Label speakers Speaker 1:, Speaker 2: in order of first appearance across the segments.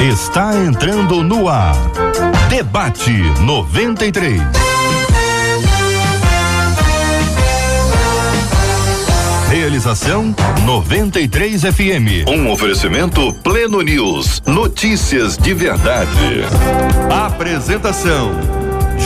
Speaker 1: está entrando no ar. Debate 93. Realização 93 FM. Um oferecimento Pleno News. Notícias de verdade. Apresentação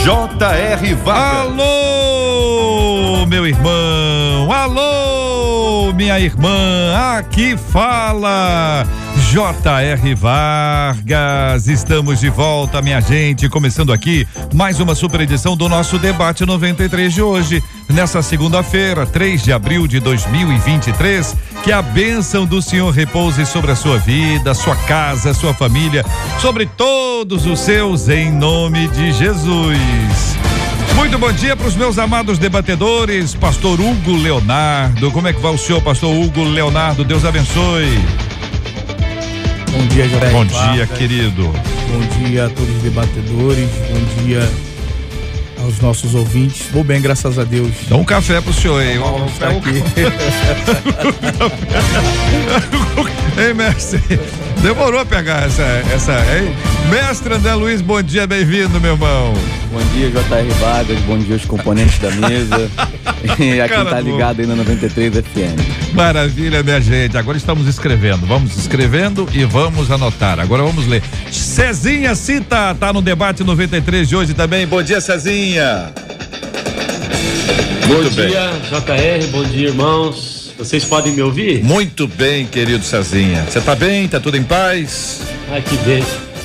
Speaker 1: J.R. Vargas.
Speaker 2: Alô, meu irmão. Alô, minha irmã. Aqui fala J.R. Vargas, estamos de volta, minha gente. Começando aqui mais uma super edição do nosso Debate 93 de hoje. Nessa segunda-feira, 3 de abril de 2023. Que a bênção do Senhor repouse sobre a sua vida, sua casa, sua família, sobre todos os seus, em nome de Jesus. Muito bom dia para os meus amados debatedores, Pastor Hugo Leonardo. Como é que vai o senhor, Pastor Hugo Leonardo? Deus abençoe.
Speaker 3: Bom dia, Joré.
Speaker 2: Bom dia, querido.
Speaker 3: Bom dia a todos os debatedores. Bom dia aos nossos ouvintes. Vou bem, graças a Deus.
Speaker 2: Dá um café pro senhor aí.
Speaker 3: Bom estar aqui.
Speaker 2: Ei, mestre. Demorou a pegar essa. essa hein? Mestre André Luiz, bom dia, bem-vindo, meu irmão.
Speaker 4: Bom dia, J.R. Vargas. Bom dia aos componentes da mesa. e a quem tá
Speaker 2: do-
Speaker 4: ligado aí na 93 FM.
Speaker 2: Maravilha, minha gente. Agora estamos escrevendo. Vamos escrevendo e vamos anotar. Agora vamos ler. Cezinha Cita tá no debate 93 de hoje também. Bom dia, Cezinha.
Speaker 5: Bom
Speaker 2: Muito bem.
Speaker 5: dia, JR, bom dia, irmãos. Vocês podem me ouvir?
Speaker 2: Muito bem, querido Cezinha. Você tá bem? Tá tudo em paz?
Speaker 5: Ai, que bem.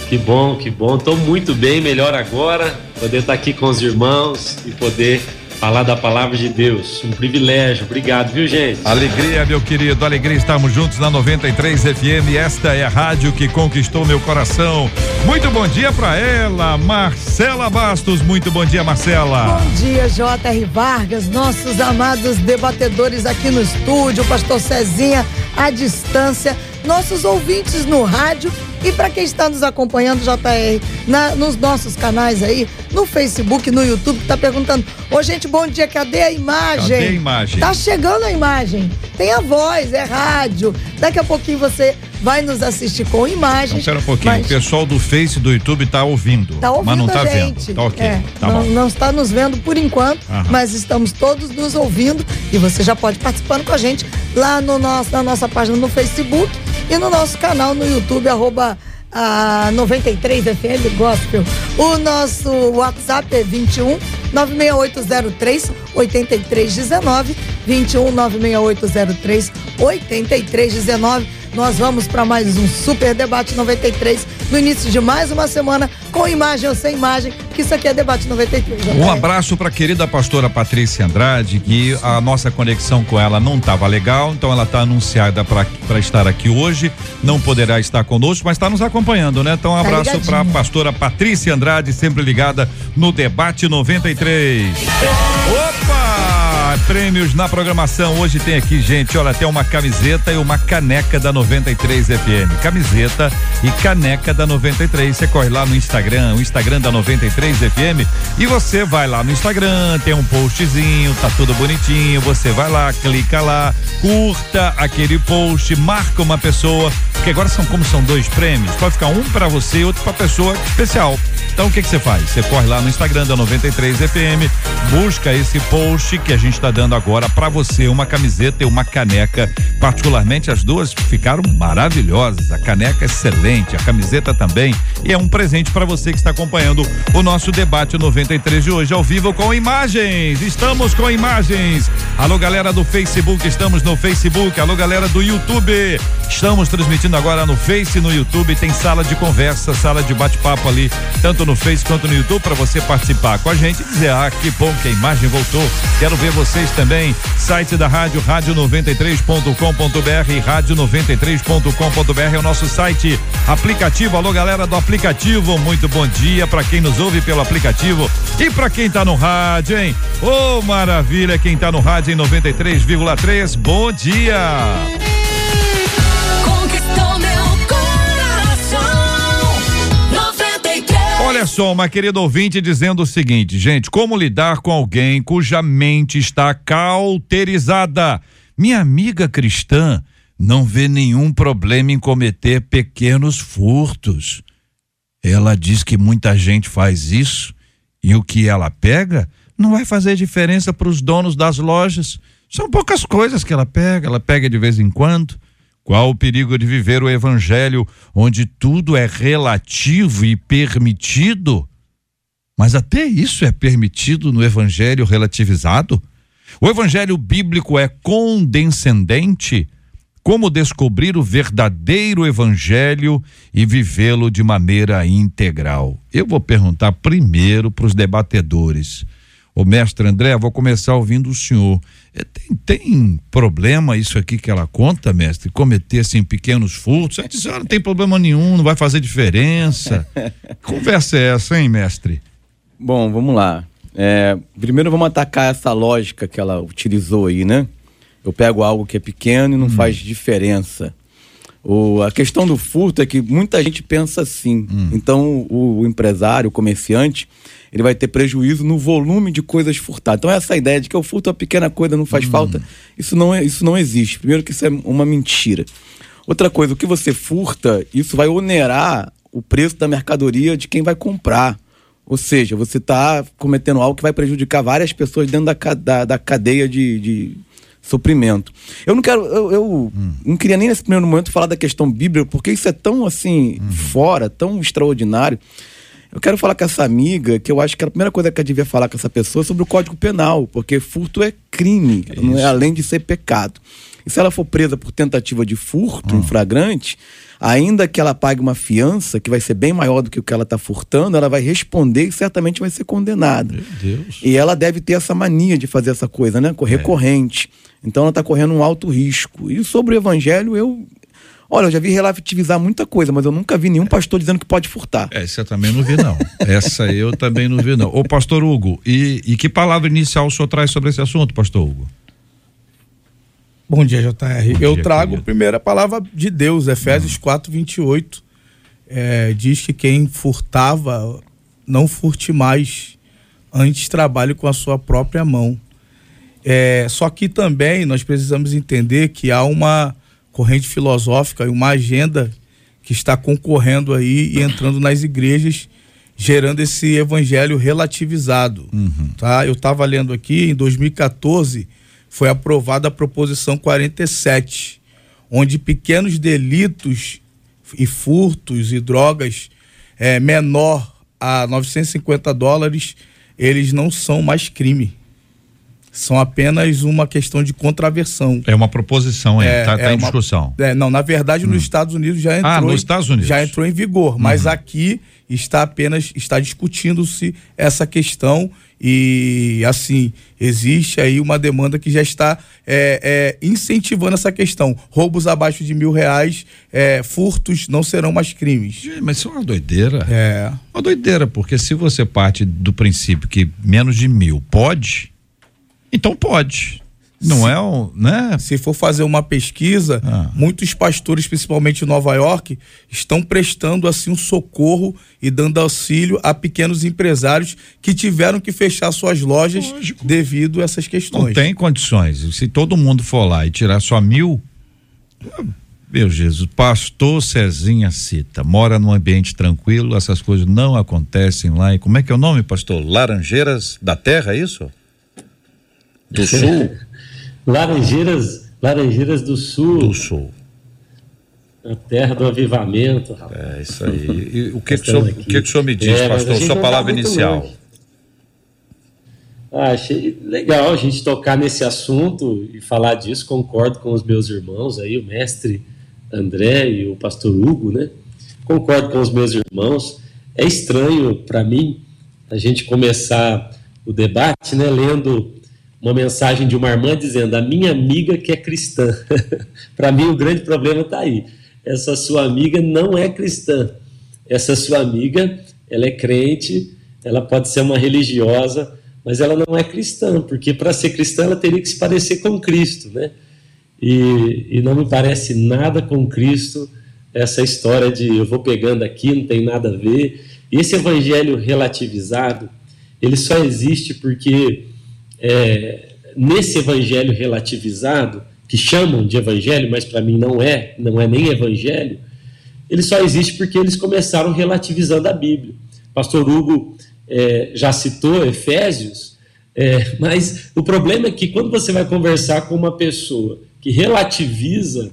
Speaker 5: Que bom, que bom. Tô muito bem, melhor agora. Poder estar aqui com os irmãos e poder falar da palavra de Deus. Um privilégio. Obrigado, viu, gente?
Speaker 2: Alegria, meu querido, alegria estarmos juntos na 93 FM. Esta é a rádio que conquistou meu coração. Muito bom dia pra ela, Marcela Bastos. Muito bom dia, Marcela.
Speaker 6: Bom dia, J.R. Vargas, nossos amados debatedores aqui no estúdio, o pastor Cezinha à distância, nossos ouvintes no rádio e para quem está nos acompanhando, JR, na- nos nossos canais aí, no Facebook, no YouTube, que tá perguntando: Ô, gente, bom dia, cadê a imagem?
Speaker 2: Cadê a imagem?
Speaker 6: Tá chegando a imagem. Tem a voz, é rádio. Daqui a pouquinho você vai nos assistir com imagens.
Speaker 2: espera um pouquinho.
Speaker 6: mas-
Speaker 2: O pessoal do Face do YouTube tá ouvindo.
Speaker 6: Tá ouvindo
Speaker 2: mas não tá
Speaker 6: gente.
Speaker 2: vendo. Tá ok.
Speaker 6: É,
Speaker 2: tá
Speaker 6: não, não está nos vendo por enquanto,
Speaker 2: Aham.
Speaker 6: mas estamos todos nos ouvindo e você já pode participando com a gente lá no nosso, na nossa página no Facebook e no nosso canal no YouTube, arroba a 93 FM Gospel. O nosso WhatsApp é 21 96803 8319 21 96803 8319. Nós vamos para mais um Super Debate 93 no início de mais uma semana com imagem ou sem imagem, que isso aqui é Debate 93.
Speaker 2: Um abraço para a querida pastora Patrícia Andrade, que a nossa conexão com ela não estava legal, então ela está anunciada para estar aqui hoje. Não poderá estar conosco, mas está nos acompanhando, né? Então, um
Speaker 6: Tá
Speaker 2: abraço para a pastora Patrícia Andrade, sempre ligada no Debate 93. Opa! Prêmios na programação. Hoje tem aqui, gente, olha, tem uma camiseta e uma caneca da 93 FM. Camiseta e caneca da 93. Você corre lá no Instagram, o Instagram da 93 FM, e você vai lá no Instagram, tem um postzinho, tá tudo bonitinho. Você vai lá, clica lá, curta aquele post, marca uma pessoa, porque agora são como são dois prêmios, pode ficar um para você e outro para pessoa especial. Então o que que você faz? Você corre lá no Instagram da 93 FM, busca esse post que a gente está dando agora para você uma camiseta e uma caneca. Particularmente as duas ficaram maravilhosas. A caneca é excelente, a camiseta também. E é um presente para você que está acompanhando o nosso debate 93 de hoje ao vivo com imagens. Estamos com imagens. Alô galera do Facebook, estamos no Facebook. Alô galera do YouTube, estamos transmitindo agora no Face no YouTube. Tem sala de conversa, sala de bate-papo ali, tanto no Face quanto no YouTube para você participar com a gente e dizer: "Ah, que bom que a imagem voltou. Quero ver vocês também". Site da rádio rádio93.com.br, rádio93.com.br é o nosso site. Aplicativo, alô galera do aplicativo, muito bom dia para quem nos ouve pelo aplicativo e para quem tá no rádio, hein? Ô, maravilha, quem tá no rádio em 93,3. Bom dia. Olha só, uma querida ouvinte dizendo o seguinte, gente, como lidar com alguém cuja mente está cauterizada? Minha amiga cristã não vê nenhum problema em cometer pequenos furtos. Ela diz que muita gente faz isso e o que ela pega não vai fazer diferença para os donos das lojas. São poucas coisas que ela pega, ela pega de vez em quando. Qual o perigo de viver o evangelho onde tudo é relativo e permitido? Mas até isso é permitido no evangelho relativizado? O evangelho bíblico é condescendente? Como descobrir o verdadeiro evangelho e vivê-lo de maneira integral? Eu vou perguntar primeiro para os debatedores. O mestre André, vou começar ouvindo o senhor. É, tem, tem, problema isso aqui que ela conta, mestre? Cometer assim pequenos furtos? A senhora não tem problema nenhum, não vai fazer diferença. Conversa é essa, hein, mestre?
Speaker 4: Bom, vamos lá. É, primeiro vamos atacar essa lógica que ela utilizou aí, né? Eu pego algo que é pequeno e não hum. faz diferença. O, a questão do furto é que muita gente pensa assim. Hum. Então, o, o, empresário, o comerciante, ele vai ter prejuízo no volume de coisas furtadas. Então, essa ideia de que o furto é uma pequena coisa, não faz hum. falta, isso não, é, isso não existe. Primeiro que isso é uma mentira. Outra coisa, o que você furta, isso vai onerar o preço da mercadoria de quem vai comprar. Ou seja, você está cometendo algo que vai prejudicar várias pessoas dentro da, da, da cadeia de, de suprimento. Eu não quero, eu, eu hum. não queria nem nesse primeiro momento falar da questão bíblica, porque isso é tão assim, hum. fora, tão extraordinário. Eu quero falar com essa amiga, que eu acho que a primeira coisa que eu devia falar com essa pessoa é sobre o Código Penal, porque furto é crime, é não é além de ser pecado. E se ela for presa por tentativa de furto hum. em flagrante, ainda que ela pague uma fiança, que vai ser bem maior do que o que ela está furtando, ela vai responder e certamente vai ser condenada. Meu Deus. E ela deve ter essa mania de fazer essa coisa, né? Recorrente. É. Então ela está correndo um alto risco. E sobre o evangelho, eu. Olha, eu já vi relativizar muita coisa, mas eu nunca vi nenhum pastor dizendo que pode furtar.
Speaker 2: É, essa eu também não vi, não. essa eu também não vi, não. Ô, pastor Hugo, e, e que palavra inicial o senhor traz sobre esse assunto, pastor Hugo?
Speaker 3: Bom dia, JR. Bom eu dia, trago querido. primeiro a palavra de Deus, Efésios hum. 4, 28. É, diz que quem furtava, não furte mais, antes trabalhe com a sua própria mão. É, só que também nós precisamos entender que há uma corrente filosófica e uma agenda que está concorrendo aí e entrando nas igrejas, gerando esse evangelho relativizado. Uhum. Tá? Eu estava lendo aqui, em 2014 foi aprovada a proposição 47, onde pequenos delitos e furtos e drogas é, menor a 950 dólares, eles não são mais crime são apenas uma questão de contraversão.
Speaker 2: É uma proposição aí, está é, tá, tá é em uma, discussão.
Speaker 3: É, não, na verdade, hum. nos Estados Unidos já entrou. Ah,
Speaker 2: nos Estados Unidos.
Speaker 3: Já entrou em vigor, mas uhum. aqui está apenas está discutindo-se essa questão e assim existe aí uma demanda que já está é, é, incentivando essa questão roubos abaixo de mil reais é, furtos não serão mais crimes
Speaker 2: mas isso é uma doideira é uma doideira porque se você parte do princípio que menos de mil pode então pode. Não se, é um, né?
Speaker 3: Se for fazer uma pesquisa, ah. muitos pastores, principalmente em Nova York, estão prestando assim um socorro e dando auxílio a pequenos empresários que tiveram que fechar suas lojas Lógico. devido a essas questões.
Speaker 2: Não tem condições. Se todo mundo for lá e tirar só mil, meu Jesus, pastor Cezinha cita, mora num ambiente tranquilo, essas coisas não acontecem lá. E como é que é o nome, pastor? Laranjeiras da Terra, é isso?
Speaker 5: Do Sul? Laranjeiras, Laranjeiras do Sul.
Speaker 2: Do Sul.
Speaker 5: A terra do avivamento,
Speaker 2: rapaz. É, isso aí. E o que, que, o, senhor, o que, que o senhor me diz, é, pastor? Sua palavra tá inicial.
Speaker 5: Ah, achei legal a gente tocar nesse assunto e falar disso. Concordo com os meus irmãos aí, o mestre André e o pastor Hugo, né? Concordo com os meus irmãos. É estranho para mim a gente começar o debate, né, lendo uma mensagem de uma irmã dizendo: A minha amiga que é cristã. Para mim, o grande problema está aí. Essa sua amiga não é cristã. Essa sua amiga, ela é crente, ela pode ser uma religiosa, mas ela não é cristã, porque para ser cristã ela teria que se parecer com Cristo, né? E, e não me parece nada com Cristo essa história de eu vou pegando aqui, não tem nada a ver. Esse evangelho relativizado, ele só existe porque é, nesse evangelho relativizado, que chamam de evangelho, mas para mim não é, não é nem evangelho, ele só existe porque eles começaram relativizando a Bíblia. Pastor Hugo é, já citou Efésios, é, mas o problema é que quando você vai conversar com uma pessoa que relativiza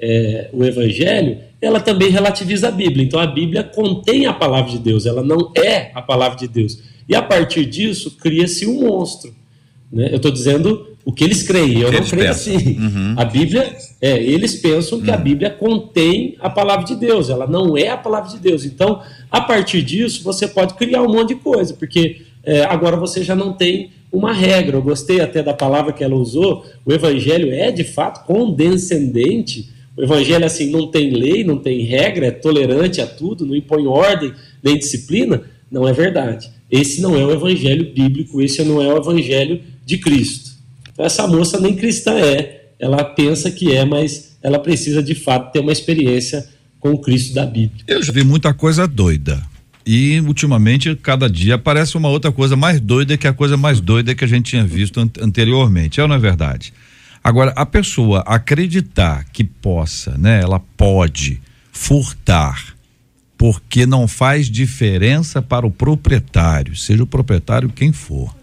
Speaker 5: é, o Evangelho, ela também relativiza a Bíblia. Então a Bíblia contém a palavra de Deus, ela não é a palavra de Deus. E a partir disso cria-se um monstro. Né? Eu estou dizendo o que eles creem, eu não creio pensam. assim. Uhum. A Bíblia, é, eles pensam que uhum. a Bíblia contém a palavra de Deus, ela não é a palavra de Deus. Então, a partir disso, você pode criar um monte de coisa, porque é, agora você já não tem uma regra. Eu gostei até da palavra que ela usou. O Evangelho é de fato condescendente. O Evangelho assim não tem lei, não tem regra, é tolerante a tudo, não impõe ordem nem disciplina. Não é verdade. Esse não é o Evangelho bíblico, esse não é o Evangelho de Cristo. Então, essa moça nem cristã é, ela pensa que é, mas ela precisa de fato ter uma experiência com o Cristo da Bíblia.
Speaker 2: Eu já vi muita coisa doida. E ultimamente, cada dia aparece uma outra coisa mais doida que a coisa mais doida que a gente tinha visto an anteriormente. É ou não é verdade? Agora, a pessoa acreditar que possa, né? Ela pode furtar porque não faz diferença para o proprietário, seja o proprietário quem for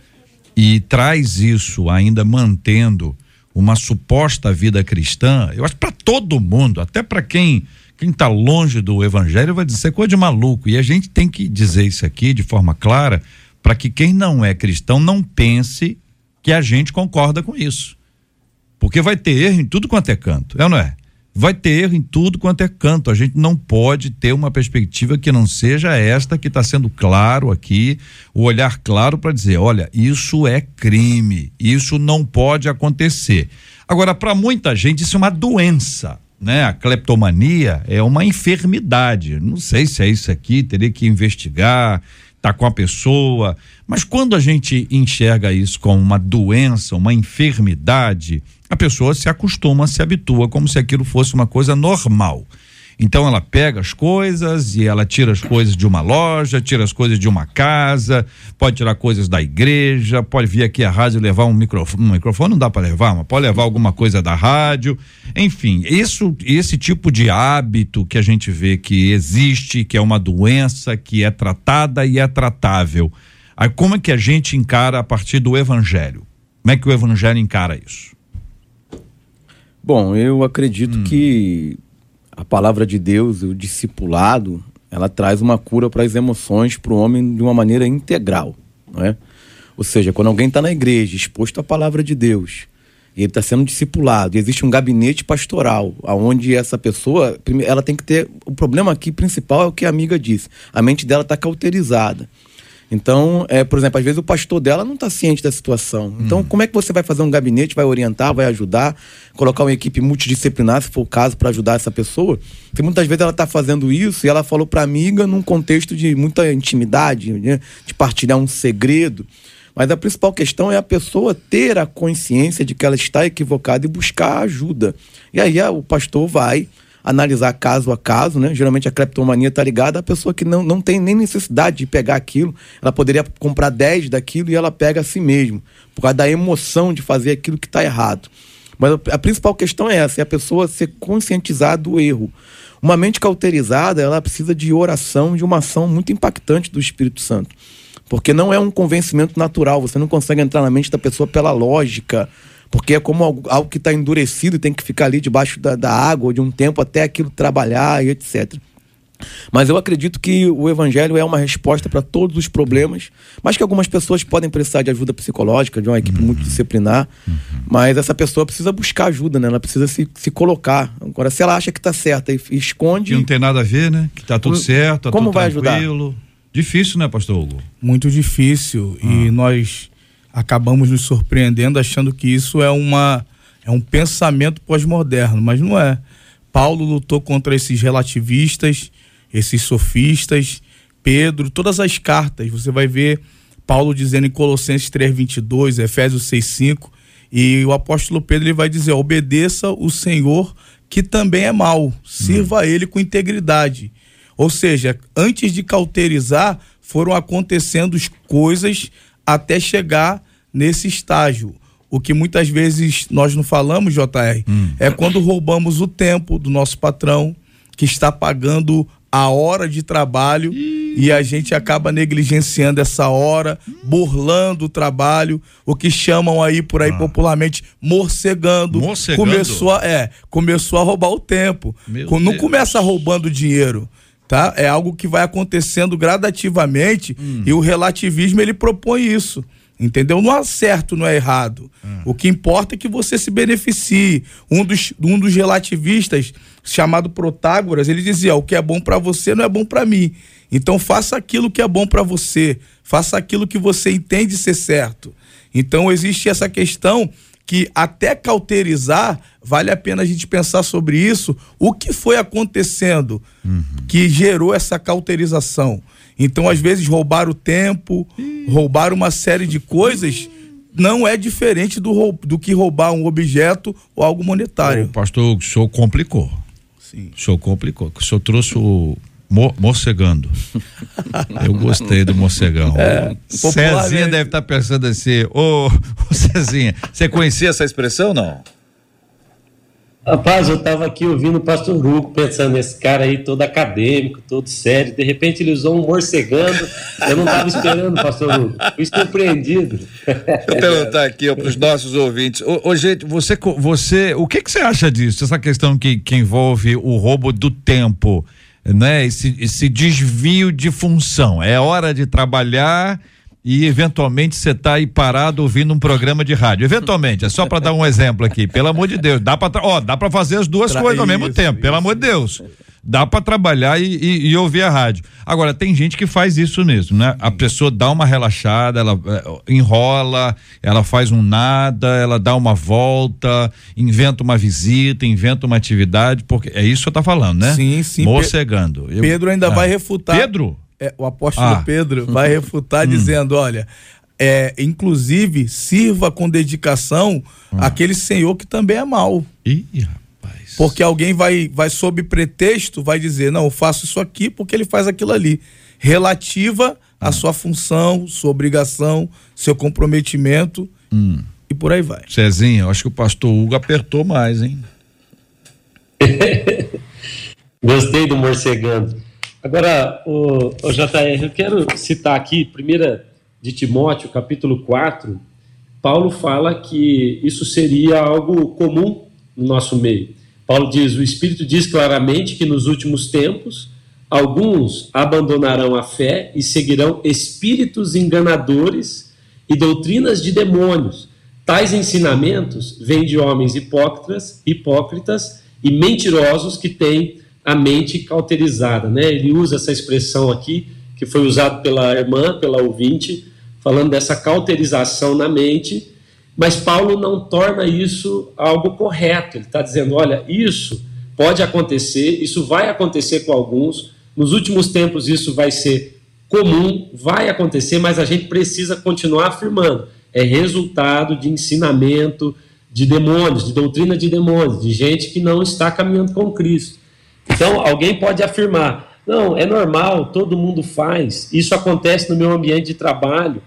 Speaker 2: e traz isso ainda mantendo uma suposta vida cristã, eu acho para todo mundo, até para quem quem está longe do evangelho vai dizer coisa de maluco. E a gente tem que dizer isso aqui de forma clara para que quem não é cristão não pense que a gente concorda com isso. Porque vai ter erro em tudo quanto é canto, é ou não é? Vai ter erro em tudo quanto é canto. A gente não pode ter uma perspectiva que não seja esta que está sendo claro aqui, o olhar claro para dizer: olha, isso é crime, isso não pode acontecer. Agora, para muita gente, isso é uma doença. Né? A cleptomania é uma enfermidade. Não sei se é isso aqui, teria que investigar, tá com a pessoa. Mas quando a gente enxerga isso como uma doença, uma enfermidade, a pessoa se acostuma, se habitua como se aquilo fosse uma coisa normal. Então ela pega as coisas e ela tira as coisas de uma loja, tira as coisas de uma casa, pode tirar coisas da igreja, pode vir aqui a rádio levar um microfone, um microfone não dá para levar, mas pode levar alguma coisa da rádio. Enfim, isso esse tipo de hábito que a gente vê que existe, que é uma doença, que é tratada e é tratável. Aí como é que a gente encara a partir do evangelho? Como é que o evangelho encara isso?
Speaker 4: Bom, eu acredito hum. que a palavra de Deus, o discipulado, ela traz uma cura para as emoções para o homem de uma maneira integral, não é? Ou seja, quando alguém está na igreja, exposto à palavra de Deus, e ele está sendo discipulado, e existe um gabinete pastoral, aonde essa pessoa, ela tem que ter, o problema aqui principal é o que a amiga disse, a mente dela está cauterizada. Então, é, por exemplo, às vezes o pastor dela não está ciente da situação. Então, hum. como é que você vai fazer um gabinete, vai orientar, vai ajudar, colocar uma equipe multidisciplinar, se for o caso, para ajudar essa pessoa? Porque muitas vezes ela está fazendo isso e ela falou para amiga num contexto de muita intimidade, né? de partilhar um segredo. Mas a principal questão é a pessoa ter a consciência de que ela está equivocada e buscar ajuda. E aí o pastor vai analisar caso a caso, né? Geralmente a cleptomania está ligada à pessoa que não, não tem nem necessidade de pegar aquilo. Ela poderia comprar 10 daquilo e ela pega a si mesmo, por causa da emoção de fazer aquilo que está errado. Mas a principal questão é essa, é a pessoa ser conscientizada do erro. Uma mente cauterizada, ela precisa de oração, de uma ação muito impactante do Espírito Santo. Porque não é um convencimento natural, você não consegue entrar na mente da pessoa pela lógica, porque é como algo, algo que está endurecido e tem que ficar ali debaixo da, da água de um tempo até aquilo trabalhar e etc. Mas eu acredito que o evangelho é uma resposta para todos os problemas, mas que algumas pessoas podem precisar de ajuda psicológica, de uma equipe uhum. multidisciplinar, uhum. mas essa pessoa precisa buscar ajuda, né? Ela precisa se, se colocar. Agora, se ela acha que está certa e, e esconde.
Speaker 2: Que não tem nada a ver, né? Que está tudo certo, tá
Speaker 4: como
Speaker 2: tudo
Speaker 4: vai tranquilo.
Speaker 2: ajudar? Difícil, né, pastor Hugo?
Speaker 3: Muito difícil. Ah. E nós acabamos nos surpreendendo achando que isso é uma é um pensamento pós-moderno, mas não é. Paulo lutou contra esses relativistas, esses sofistas, Pedro, todas as cartas, você vai ver Paulo dizendo em Colossenses 3:22, Efésios 6:5, e o apóstolo Pedro ele vai dizer: "Obedeça o Senhor, que também é mau, sirva a ele com integridade". Ou seja, antes de cauterizar, foram acontecendo coisas até chegar nesse estágio. o que muitas vezes nós não falamos, JR,
Speaker 2: Hum.
Speaker 3: é quando roubamos o tempo do nosso patrão, que está pagando a hora de trabalho e a gente acaba negligenciando essa hora, burlando o trabalho, o que chamam aí por aí popularmente morcegando.
Speaker 2: Ah. Morcegando?
Speaker 3: Começou a, é, começou a roubar o tempo.
Speaker 2: Meu
Speaker 3: não
Speaker 2: Deus.
Speaker 3: começa roubando dinheiro, tá? É algo que vai acontecendo gradativamente
Speaker 2: Hum.
Speaker 3: e o relativismo ele propõe isso. Entendeu? Não há certo, não é errado.
Speaker 2: Ah.
Speaker 3: O que importa é que você se beneficie. Um dos, um dos relativistas, chamado Protágoras, ele dizia: o que é bom para você não é bom para mim. Então faça aquilo que é bom para você. Faça aquilo que você entende ser certo. Então existe essa questão que até cauterizar, vale a pena a gente pensar sobre isso, o que foi acontecendo que gerou essa cauterização. Então, às vezes, roubar o tempo, roubar uma série de coisas, não é diferente do, do que roubar um objeto ou algo
Speaker 2: O
Speaker 3: monetário.
Speaker 2: pastor, o senhor complicou.
Speaker 3: Sim.
Speaker 2: O senhor complicou. O senhor trouxe o mo- morcegando. Eu gostei do morcegão. Cezinha
Speaker 3: popularmente.
Speaker 2: deve estar pensando assim, ô, ô Cezinha, você conhecia essa expressão não?
Speaker 5: Rapaz, eu estava aqui ouvindo o pastor Hugo, pensando nesse cara aí todo acadêmico, todo sério. De repente ele usou um morcegando. Eu não estava esperando, pastor Hugo. Fui surpreendido.
Speaker 2: Vou perguntar aqui para os nossos ouvintes. Ô, ô, gente, você, você, o que, que você acha disso? Essa questão que, que envolve o roubo do tempo, né? Esse, esse desvio de função. É hora de trabalhar e eventualmente você tá aí parado ouvindo um programa de rádio. Eventualmente, é só para dar um exemplo aqui. Pelo amor de Deus, dá para, ó, dá para fazer as duas
Speaker 3: Tra-
Speaker 2: coisas ao mesmo
Speaker 3: isso,
Speaker 2: tempo. Pelo
Speaker 3: isso.
Speaker 2: amor de Deus. Dá para trabalhar e, e- e ouvir a rádio. Agora, tem gente que faz isso mesmo, né? A pessoa dá uma relaxada, ela eh, enrola, ela faz um nada, ela dá uma volta, inventa uma visita, inventa uma atividade, porque é isso que você tá falando, né?
Speaker 3: Sim, sim.
Speaker 2: Morcegando. Eu-
Speaker 3: Pedro ainda
Speaker 2: Ah.
Speaker 3: vai refutar.
Speaker 2: Pedro?
Speaker 3: É, o apóstolo
Speaker 2: Ah.
Speaker 3: Pedro vai refutar dizendo: olha, é, inclusive, sirva com dedicação aquele senhor que também é mau.
Speaker 2: Ih, rapaz.
Speaker 3: Porque alguém vai, vai sob pretexto, vai dizer, não, eu faço isso aqui porque ele faz aquilo ali. Relativa à sua função, sua obrigação, seu comprometimento e por aí vai.
Speaker 2: Cezinha, eu acho que o pastor Hugo apertou mais, hein?
Speaker 5: Gostei do morcegando. Agora, o, o JR, eu quero citar aqui, primeira de Timóteo, capítulo 4, Paulo fala que isso seria algo comum no nosso meio. Paulo diz: o Espírito diz claramente que nos últimos tempos alguns abandonarão a fé e seguirão espíritos enganadores e doutrinas de demônios. Tais ensinamentos vêm de homens hipócritas, hipócritas e mentirosos que têm a mente cauterizada, né? Ele usa essa expressão aqui que foi usado pela irmã, pela ouvinte, falando dessa cauterização na mente, mas Paulo não torna isso algo correto. Ele está dizendo: olha, isso pode acontecer, isso vai acontecer com alguns. Nos últimos tempos, isso vai ser comum, vai acontecer, mas a gente precisa continuar afirmando. É resultado de ensinamento de demônios, de doutrina de demônios, de gente que não está caminhando com Cristo. Então, alguém pode afirmar: não, é normal, todo mundo faz, isso acontece no meu ambiente de trabalho,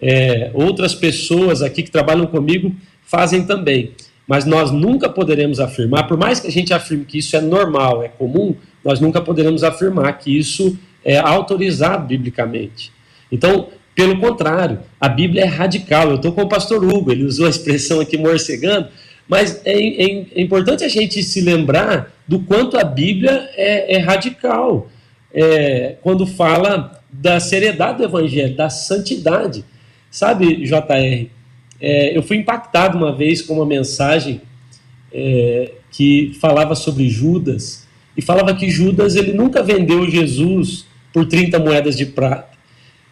Speaker 5: é, outras pessoas aqui que trabalham comigo fazem também. Mas nós nunca poderemos afirmar, por mais que a gente afirme que isso é normal, é comum, nós nunca poderemos afirmar que isso é autorizado biblicamente. Então, pelo contrário, a Bíblia é radical. Eu estou com o pastor Hugo, ele usou a expressão aqui morcegando, mas é, é- é importante a gente se lembrar do quanto a Bíblia é, é radical é, quando fala da seriedade do Evangelho, da santidade. Sabe, JR, é, eu fui impactado uma vez com uma mensagem é, que falava sobre Judas e falava que Judas ele nunca vendeu Jesus por 30 moedas de prata.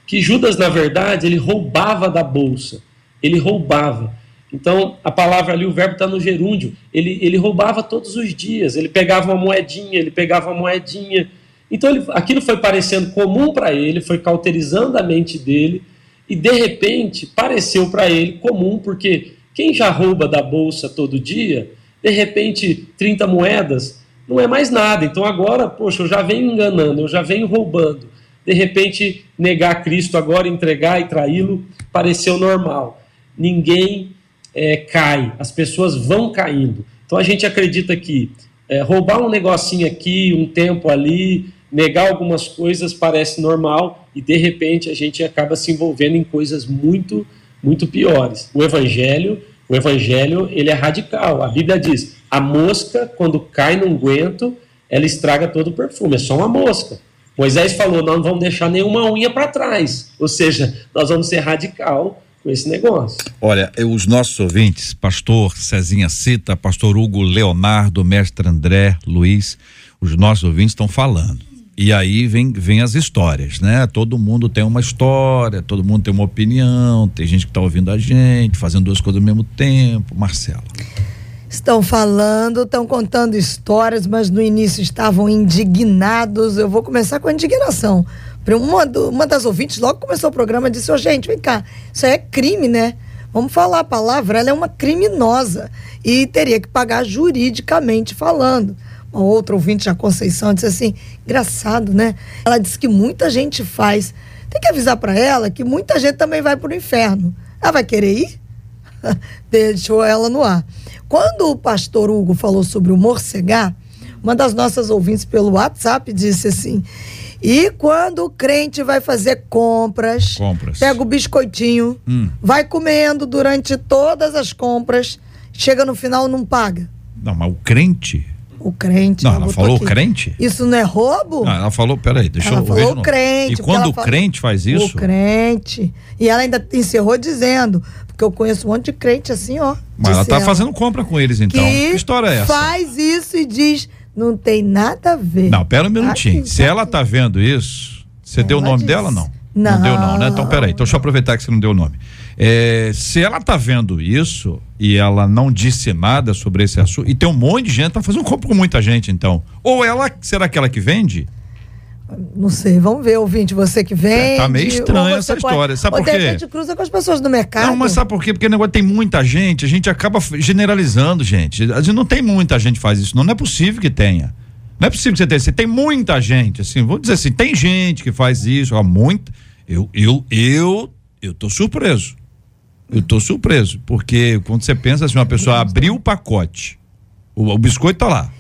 Speaker 5: Que Judas, na verdade, ele roubava da bolsa. Ele roubava. Então, a palavra ali, o verbo está no gerúndio. Ele, ele roubava todos os dias. Ele pegava uma moedinha, ele pegava uma moedinha. Então, ele- aquilo foi parecendo comum para ele, foi cauterizando a mente dele. E, de repente, pareceu para ele comum, porque quem já rouba da bolsa todo dia, de repente, 30 moedas não é mais nada. Então, agora, poxa, eu já venho enganando, eu já venho roubando. De repente, negar Cristo agora, entregar e traí-lo, pareceu normal. Ninguém é, cai, as pessoas vão caindo. Então a gente acredita que é, roubar um negocinho aqui, um tempo ali, negar algumas coisas parece normal e de repente a gente acaba se envolvendo em coisas muito, muito piores. O evangelho, o evangelho, ele é radical. A Bíblia diz: a mosca quando cai num guento, ela estraga todo o perfume, é só uma mosca. Moisés falou: nós não vamos deixar nenhuma unha para trás, ou seja, nós vamos ser radical com esse negócio.
Speaker 2: Olha, os nossos ouvintes, pastor Cezinha Cita, pastor Hugo Leonardo, mestre André, Luiz, os nossos ouvintes estão falando. E aí vem, vem as histórias, né? Todo mundo tem uma história, todo mundo tem uma opinião, tem gente que está ouvindo a gente, fazendo duas coisas ao mesmo tempo. Marcelo.
Speaker 6: Estão falando, estão contando histórias, mas no início estavam indignados. Eu vou começar com a indignação. Uma, do, uma das ouvintes logo começou o programa disse: Ô, oh, gente, vem cá, isso aí é crime, né? Vamos falar a palavra, ela é uma criminosa e teria que pagar juridicamente falando. Uma outra ouvinte, a Conceição, disse assim: engraçado, né? Ela disse que muita gente faz. Tem que avisar para ela que muita gente também vai para o inferno. Ela vai querer ir? Deixou ela no ar. Quando o pastor Hugo falou sobre o morcegar, uma das nossas ouvintes pelo WhatsApp disse assim: e quando o crente vai fazer compras,
Speaker 2: compras.
Speaker 6: pega o biscoitinho, hum. vai comendo durante todas as compras, chega no final não paga.
Speaker 2: Não, mas o crente.
Speaker 6: O crente.
Speaker 2: Não, ela falou aqui. crente?
Speaker 6: Isso não é roubo?
Speaker 2: Não, ela falou, peraí, deixa
Speaker 6: ela
Speaker 2: eu
Speaker 6: falou o crente.
Speaker 2: E quando o crente faz isso?
Speaker 6: O crente. E ela ainda encerrou dizendo, porque eu conheço um monte de crente assim, ó.
Speaker 2: Mas ela tá ela, fazendo compra com eles então. Que, que história é essa?
Speaker 6: Faz isso e diz, não tem nada a ver.
Speaker 2: Não, pera um minutinho. Aqui, Se aqui. ela tá vendo isso, você ela deu o nome disse. dela não?
Speaker 6: Não.
Speaker 2: Não deu não, né? Então peraí, então deixa eu aproveitar que você não deu o nome. É, se ela tá vendo isso e ela não disse nada sobre esse assunto, e tem um monte de gente, tá fazendo compra com muita gente então. Ou ela, será que ela que vende?
Speaker 6: Não sei, vamos ver, ouvinte, você que vem.
Speaker 2: É, tá meio estranha essa pode, história. Sabe por quê? A
Speaker 6: gente cruza com as pessoas do mercado.
Speaker 2: Não, mas sabe por quê? Porque o negócio tem muita gente, a gente acaba generalizando, gente. A gente não tem muita gente que faz isso, não, não é possível que tenha. Não é possível que você tenha. Você tem muita gente, assim, vou dizer assim, tem gente que faz isso, ó, muito. Eu, eu, eu, eu tô surpreso. Eu tô surpreso, porque quando você pensa assim, uma pessoa abriu o pacote, o, o biscoito tá lá.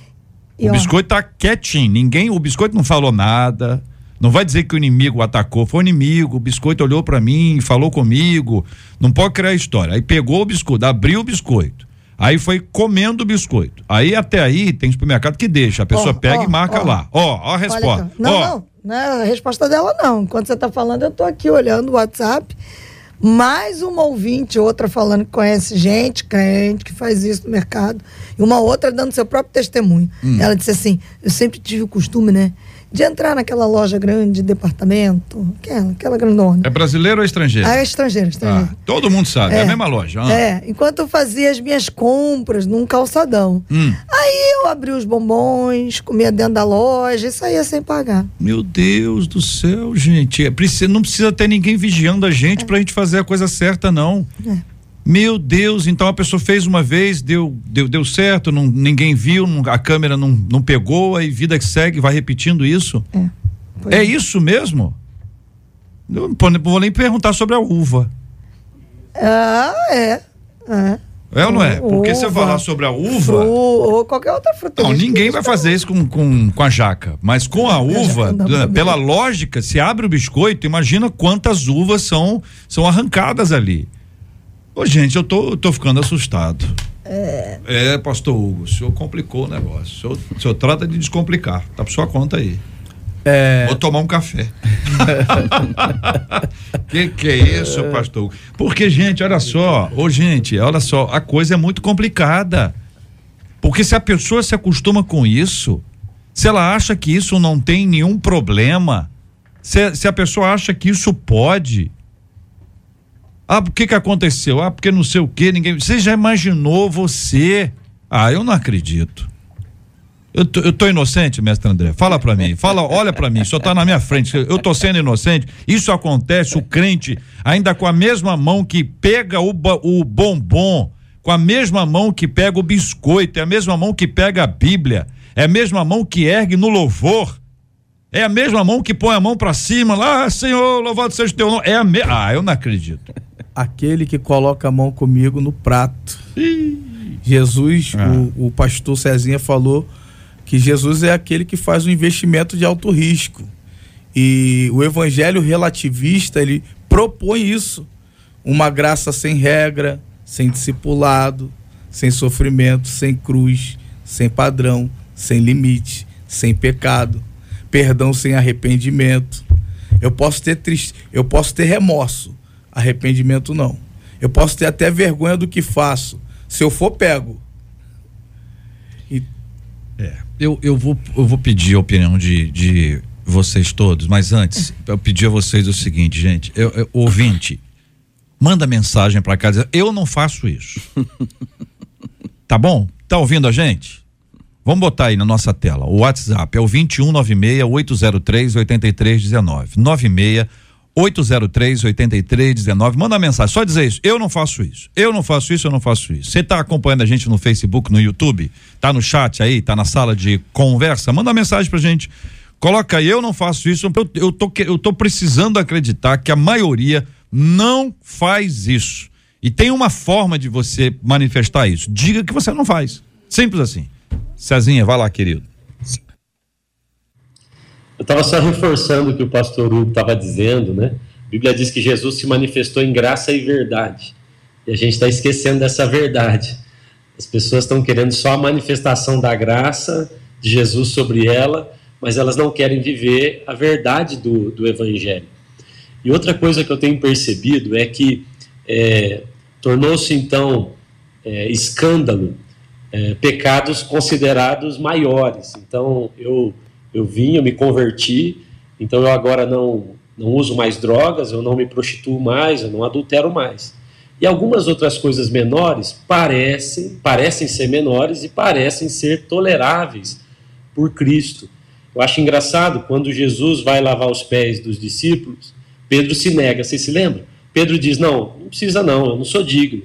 Speaker 2: O biscoito tá quietinho, ninguém, o biscoito não falou nada. Não vai dizer que o inimigo atacou, foi o inimigo, o biscoito olhou para mim, falou comigo. Não pode criar história. Aí pegou o biscoito, abriu o biscoito. Aí foi comendo o biscoito. Aí até aí tem supermercado que deixa, a pessoa oh, pega oh, e marca oh. lá. Ó, ó a resposta.
Speaker 6: Não, não, não é a resposta dela não. Enquanto você tá falando, eu tô aqui olhando o WhatsApp mais uma ouvinte, outra falando que conhece gente, crente, que faz isso no mercado, e uma outra dando seu próprio testemunho. Hum. Ela disse assim: Eu sempre tive o costume, né? De entrar naquela loja grande de departamento, aquela, aquela grandona.
Speaker 2: É brasileiro ou estrangeiro?
Speaker 6: Ah, é estrangeiro, estrangeiro. Ah,
Speaker 2: todo mundo sabe, é, é a mesma loja. Ah.
Speaker 6: É, enquanto eu fazia as minhas compras num calçadão. Hum. Aí eu abri os bombons, comia dentro da loja e saía sem pagar.
Speaker 2: Meu Deus do céu, gente. É, precisa, não precisa ter ninguém vigiando a gente é. pra gente fazer a coisa certa, não. É. Meu Deus, então a pessoa fez uma vez, deu deu, deu certo, não, ninguém viu, não, a câmera não, não pegou, aí vida que segue, vai repetindo isso. É, é, é. isso mesmo? Eu não vou nem perguntar sobre a uva.
Speaker 6: Ah, é. É.
Speaker 2: É ou não é? Porque se eu falar sobre a uva.
Speaker 6: ou qualquer outra fruta.
Speaker 2: Não, ninguém vai fazer isso com, com, com a jaca. Mas com a uva, pela lógica, se abre o biscoito, imagina quantas uvas são, são arrancadas ali. Ô, gente, eu tô, tô ficando assustado. É. É, pastor Hugo, o senhor complicou o negócio. O senhor, o senhor trata de descomplicar. Tá por sua conta aí. É... Vou tomar um café. que que é isso, é... pastor? Hugo? Porque, gente, olha só, ô gente, olha só, a coisa é muito complicada. Porque se a pessoa se acostuma com isso, se ela acha que isso não tem nenhum problema, se, se a pessoa acha que isso pode, ah, o que que aconteceu? Ah, porque não sei o que, ninguém. Você já imaginou você? Ah, eu não acredito. Eu tô, eu tô inocente, mestre André? Fala para mim, fala, olha para mim, só tá na minha frente. Eu tô sendo inocente. Isso acontece, o crente, ainda com a mesma mão que pega o, o bombom, com a mesma mão que pega o biscoito, é a mesma mão que pega a Bíblia, é a mesma mão que ergue no louvor. É a mesma mão que põe a mão para cima, lá, Senhor, louvado seja o teu nome. É a me... Ah, eu não acredito.
Speaker 3: Aquele que coloca a mão comigo no prato. Jesus,
Speaker 2: Ah.
Speaker 3: o, o pastor Cezinha falou que Jesus é aquele que faz um investimento de alto risco. E o evangelho relativista, ele propõe isso. Uma graça sem regra, sem discipulado, sem sofrimento, sem cruz, sem padrão, sem limite, sem pecado, perdão sem arrependimento. Eu posso ter triste, eu posso ter remorso, arrependimento não. Eu posso ter até vergonha do que faço, se eu for pego.
Speaker 2: É, eu, eu, vou, eu vou pedir a opinião de, de vocês todos, mas antes, eu pedir a vocês o seguinte, gente, eu, eu- ouvinte, manda mensagem pra cá dizendo, eu não faço isso. tá bom? Tá ouvindo a gente? Vamos botar aí na nossa tela. O WhatsApp é o 2196 803 8319. 96 803 8319. Manda mensagem, só dizer isso. Eu não faço isso. Eu não faço isso, eu não faço isso. Você tá acompanhando a gente no Facebook, no YouTube? Tá no chat aí, tá na sala de conversa? Manda mensagem pra gente. Coloca aí, eu não faço isso. Eu, eu, tô, eu tô precisando acreditar que a maioria não faz isso. E tem uma forma de você manifestar isso. Diga que você não faz. Simples assim. Cezinha, vai lá, querido.
Speaker 5: Eu estava só reforçando o que o pastor Hugo estava dizendo, né? A Bíblia diz que Jesus se manifestou em graça e verdade. E a gente está esquecendo dessa verdade. As pessoas estão querendo só a manifestação da graça de Jesus sobre ela, mas elas não querem viver a verdade do, do Evangelho. E outra coisa que eu tenho percebido é que é, tornou-se então é, escândalo é, pecados considerados maiores. Então eu eu vim, eu me converti, então eu agora não não uso mais drogas, eu não me prostituo mais, eu não adultero mais. E algumas outras coisas menores parecem parecem ser menores e parecem ser toleráveis por Cristo. Eu acho engraçado quando Jesus vai lavar os pés dos discípulos, Pedro se nega, vocês se lembram? Pedro diz: Não, não precisa não, eu não sou digno.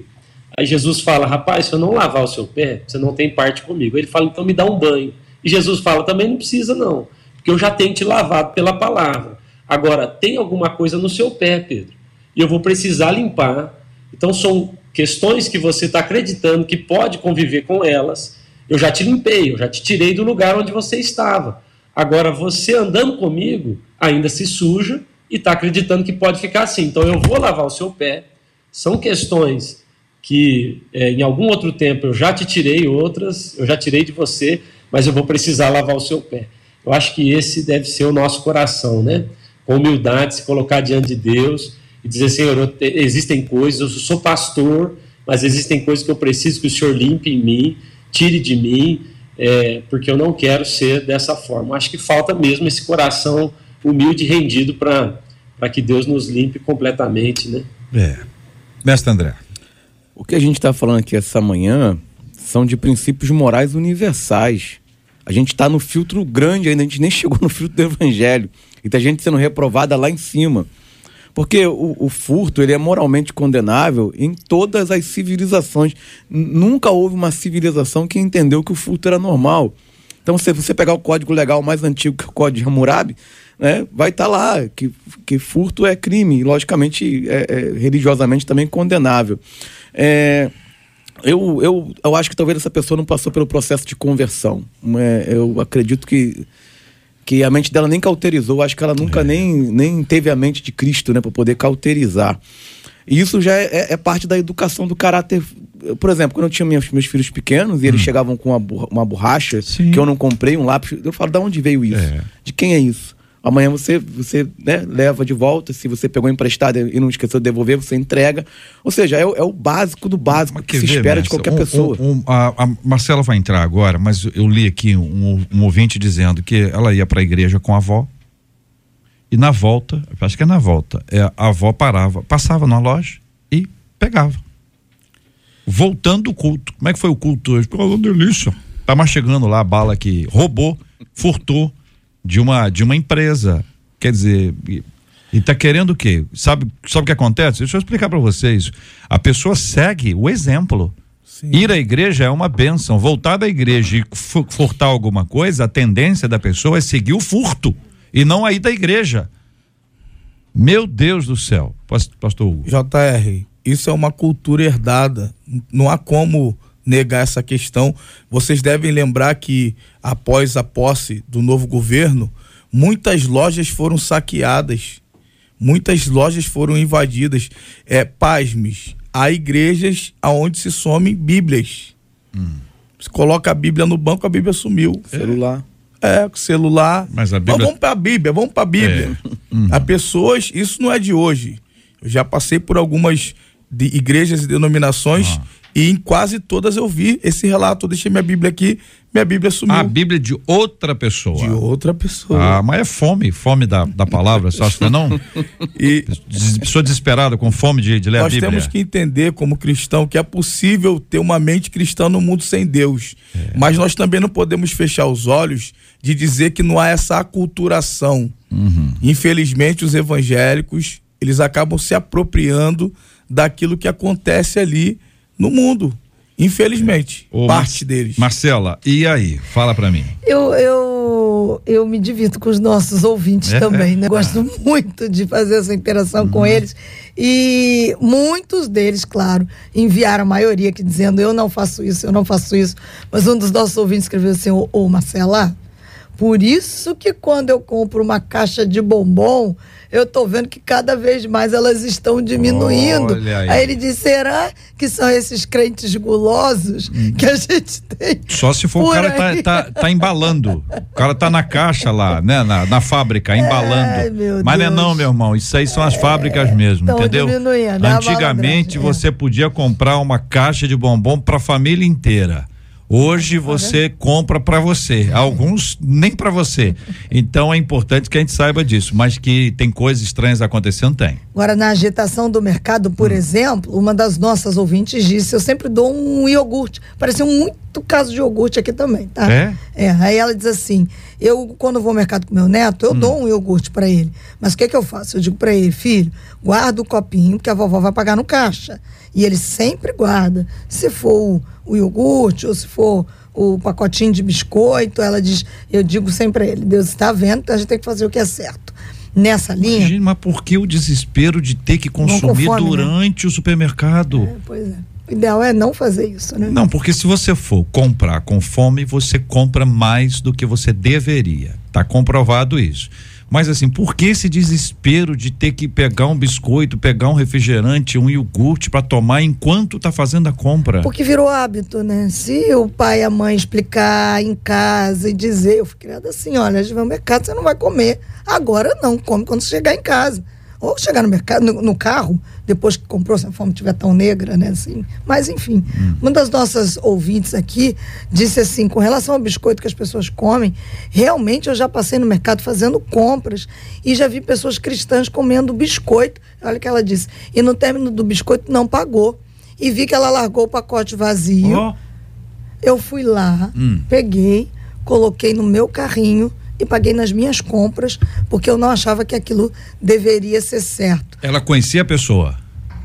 Speaker 5: Aí Jesus fala: Rapaz, se eu não lavar o seu pé, você não tem parte comigo. Ele fala: Então me dá um banho. Jesus fala: Também não precisa não, porque eu já tenho te lavado pela palavra. Agora, tem alguma coisa no seu pé, Pedro, e eu vou precisar limpar. Então, são questões que você está acreditando que pode conviver com elas. Eu já te limpei, eu já te tirei do lugar onde você estava. Agora, você andando comigo ainda se suja e está acreditando que pode ficar assim. Então, eu vou lavar o seu pé. São questões que é, em algum outro tempo eu já te tirei, outras eu já tirei de você, mas eu vou precisar lavar o seu pé. Eu acho que esse deve ser o nosso coração, né? Com humildade, se colocar diante de Deus e dizer: Senhor, existem coisas, eu sou pastor, mas existem coisas que eu preciso que o Senhor limpe em mim, tire de mim, é, porque eu não quero ser dessa forma. Eu acho que falta mesmo esse coração humilde e rendido para que Deus nos limpe completamente, né?
Speaker 2: É. Mestre André.
Speaker 4: O que a gente está falando aqui essa manhã são de princípios morais universais. A gente está no filtro grande ainda, a gente nem chegou no filtro do evangelho. E tem gente sendo reprovada lá em cima. Porque o, o furto ele é moralmente condenável em todas as civilizações. Nunca houve uma civilização que entendeu que o furto era normal. Então, se você pegar o código legal mais antigo que é o Código de Hammurabi, né, vai estar lá que, que furto é crime, e logicamente, é, é religiosamente também condenável. É, eu, eu, eu acho que talvez essa pessoa não passou pelo processo de conversão. É, eu acredito que, que a mente dela nem cauterizou. Eu acho que ela nunca nem, nem teve a mente de Cristo né, para poder cauterizar. E isso já é, é parte da educação do caráter. Por exemplo, quando eu tinha meus, meus filhos pequenos e eles chegavam com uma, borra- uma borracha
Speaker 2: Sim.
Speaker 4: que eu não comprei, um lápis, eu falo, de onde veio isso?
Speaker 2: É.
Speaker 4: De quem é isso? Amanhã você, você né, leva de volta. Se você pegou emprestado e não esqueceu de devolver, você entrega. Ou seja, é, o- é o básico do básico que se
Speaker 2: ver,
Speaker 4: espera de qualquer
Speaker 2: Um-
Speaker 4: pessoa.
Speaker 2: um- um- a, a Marcela vai entrar agora, mas eu li aqui um, um ouvinte dizendo que ela ia para a igreja com a avó e na volta, acho que é na volta, é, a avó parava, passava na loja e pegava. Voltando do culto. Como é que foi o culto hoje? Pô, delícia. Tá mais chegando lá a bala que roubou, furtou de uma de uma empresa. Quer dizer, e, e tá querendo o quê? Sabe, sabe o que acontece? Deixa eu explicar para vocês. A pessoa segue o exemplo. Ir à igreja é uma benção. Voltar da igreja e fu- furtar alguma coisa, a tendência da pessoa é seguir o furto e não a ir da igreja. Meu Deus do céu. Pas- Pastor Hugo.
Speaker 3: JR, isso é uma cultura herdada. Não há como negar essa questão. Vocês devem lembrar que após a posse do novo governo, muitas lojas foram saqueadas, muitas lojas foram invadidas. É, pasmes, há igrejas aonde se somem Bíblias. Você coloca a Bíblia no banco, a Bíblia sumiu.
Speaker 4: Celular.
Speaker 3: É, celular.
Speaker 2: Mas a Bíblia-
Speaker 3: vamos para a Bíblia, vamos para a Bíblia. Há pessoas, isso não é de hoje. Eu já passei por algumas de igrejas e denominações e em quase todas eu vi esse relato. Eu deixei minha Bíblia aqui, minha Bíblia sumiu.
Speaker 2: A Bíblia é de outra pessoa.
Speaker 3: De outra pessoa.
Speaker 2: Ah, mas é fome, fome da, da palavra, só acha não?
Speaker 3: E
Speaker 2: Des- Pessoa desesperada com fome de, de ler a
Speaker 3: nós
Speaker 2: Bíblia.
Speaker 3: temos que entender, como cristão, que é possível ter uma mente cristã no mundo sem Deus.
Speaker 2: É.
Speaker 3: Mas nós também não podemos fechar os olhos de dizer que não há essa aculturação.
Speaker 2: Uhum.
Speaker 3: Infelizmente, os evangélicos, eles acabam se apropriando daquilo que acontece ali no mundo. Infelizmente,
Speaker 2: Ô,
Speaker 3: parte
Speaker 2: Mar-
Speaker 3: deles.
Speaker 2: Marcela, e aí? Fala pra mim.
Speaker 6: Eu, eu, eu me divirto com os nossos ouvintes
Speaker 2: É?
Speaker 6: também, né? Gosto muito de fazer essa interação com eles. E muitos deles, claro, enviaram a maioria aqui dizendo: eu não faço isso, eu não faço isso. Mas um dos nossos ouvintes escreveu assim: Ô, ô Marcela, por isso que quando eu compro uma caixa de bombom, eu tô vendo que cada vez mais elas estão diminuindo.
Speaker 2: Olha aí.
Speaker 6: ele disse: será que são esses crentes gulosos que a gente tem?
Speaker 2: Só se for o cara tá,
Speaker 6: aí?
Speaker 2: tá, tá embalando. O cara tá na caixa lá, né? Na, na fábrica, embalando.
Speaker 6: Ai, meu
Speaker 2: Mas não é
Speaker 6: Deus.
Speaker 2: não, meu irmão. Isso aí são as fábricas mesmo,
Speaker 6: tão
Speaker 2: entendeu?
Speaker 6: é a
Speaker 2: Antigamente
Speaker 6: é.
Speaker 2: você podia comprar uma caixa de bombom pra família inteira. Hoje você compra pra você, alguns nem pra você. Então é importante que a gente saiba disso, mas que tem coisas estranhas acontecendo, tem.
Speaker 6: Agora, na agitação do mercado,
Speaker 2: Hum.
Speaker 6: por exemplo, uma das nossas ouvintes disse: eu sempre dou um iogurte. Pareceu muito caso de iogurte aqui também, tá?
Speaker 2: É?
Speaker 6: É, aí ela diz assim: eu, quando vou ao mercado com meu neto,
Speaker 2: Hum.
Speaker 6: eu dou um iogurte pra ele. Mas o que, que eu faço? Eu digo pra ele: filho, guarda o copinho, porque a vovó vai pagar no caixa. E ele sempre guarda. Se for o, o iogurte ou se for o pacotinho de biscoito, ela diz: eu digo sempre pra ele: Deus está vendo, então a gente tem que fazer o que é certo. Nessa linha.
Speaker 2: Gente, mas por que o desespero de ter que consumir
Speaker 6: fome, né?
Speaker 2: durante o supermercado?
Speaker 6: É, pois é. O ideal é não fazer isso, né?
Speaker 2: Não, porque se você for comprar com fome, você compra mais do que você deveria. Tá comprovado isso. Mas assim, por que esse desespero de ter que pegar um biscoito, pegar um refrigerante, um iogurte para tomar enquanto tá fazendo a compra?
Speaker 6: Porque virou hábito, né? Se o pai e a mãe explicar em casa e dizer, eu fui criada assim, olha, a gente vai ao mercado, você não vai comer. Agora não, come quando chegar em casa. Ou chegar no mercado, no, no carro, depois que comprou, se a fome estiver tão negra, né? Assim. Mas, enfim, uma das nossas ouvintes aqui disse assim: com relação ao biscoito que as pessoas comem, realmente eu já passei no mercado fazendo compras e já vi pessoas cristãs comendo biscoito. Olha o que ela disse. E no término do biscoito não pagou. E vi que ela largou o pacote vazio.
Speaker 2: Ó,
Speaker 6: Eu fui lá,
Speaker 2: Hum.
Speaker 6: peguei, coloquei no meu carrinho e paguei nas minhas compras, porque eu não achava que aquilo deveria ser certo.
Speaker 2: ela conhecia a pessoa.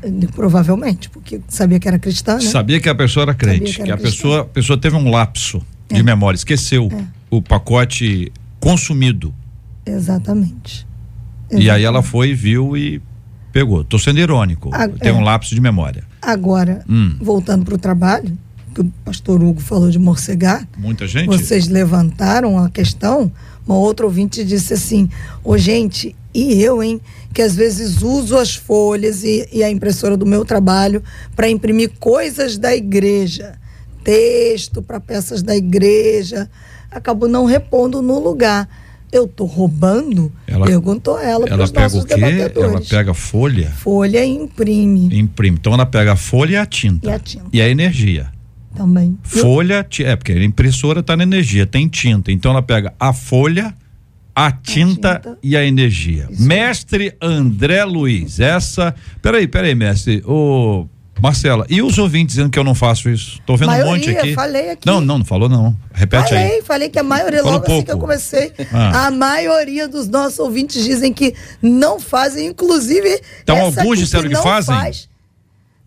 Speaker 6: Eh, Provavelmente, porque sabia que era cristã, né?
Speaker 2: Sabia que a pessoa era crente,
Speaker 6: que
Speaker 2: que,
Speaker 6: era
Speaker 2: a
Speaker 6: cristã.
Speaker 2: pessoa, a pessoa teve um lapso de
Speaker 6: É.
Speaker 2: memória, esqueceu o pacote consumido.
Speaker 6: Exatamente.
Speaker 2: E aí ela foi, viu e pegou. Tô sendo irônico.
Speaker 6: Ah,
Speaker 2: Tem
Speaker 6: é.
Speaker 2: um lapso de memória.
Speaker 6: Agora,
Speaker 2: Hum.
Speaker 6: voltando para o trabalho, que o pastor Hugo falou de morcegar,
Speaker 2: Muita gente.
Speaker 6: vocês levantaram a questão, uma outra ouvinte disse assim, ô gente, e eu, hein, que às vezes uso as folhas e, e a impressora do meu trabalho para imprimir coisas da igreja, texto para peças da igreja, acabo não repondo no lugar. Eu tô roubando?
Speaker 2: Ela-
Speaker 6: Perguntou ela para
Speaker 2: Ela pega o quê? Ela pega folha
Speaker 6: Folha e imprime
Speaker 2: imprime. Então ela pega a folha e a tinta.
Speaker 6: E a tinta.
Speaker 2: E a energia.
Speaker 6: Também. O-
Speaker 2: Folha, é, porque a impressora tá na energia, tem tinta. Então ela pega a folha, a tinta,
Speaker 6: tinta.
Speaker 2: e a energia.
Speaker 6: Isso.
Speaker 2: Mestre André Luiz, essa. Peraí, peraí, mestre. Ô, Marcela, e os ouvintes dizendo que eu não faço isso? Tô vendo um
Speaker 6: Maioria,
Speaker 2: monte aqui.
Speaker 6: falei aqui.
Speaker 2: Não, não, não falou não. Repete aí.
Speaker 6: Falei, falei que a maioria,
Speaker 2: Fala um
Speaker 6: logo assim que eu comecei,
Speaker 2: Ah.
Speaker 6: a maioria dos nossos ouvintes dizem que não fazem, inclusive.
Speaker 2: Então, alguns disseram que
Speaker 6: não
Speaker 2: fazem?
Speaker 6: faz.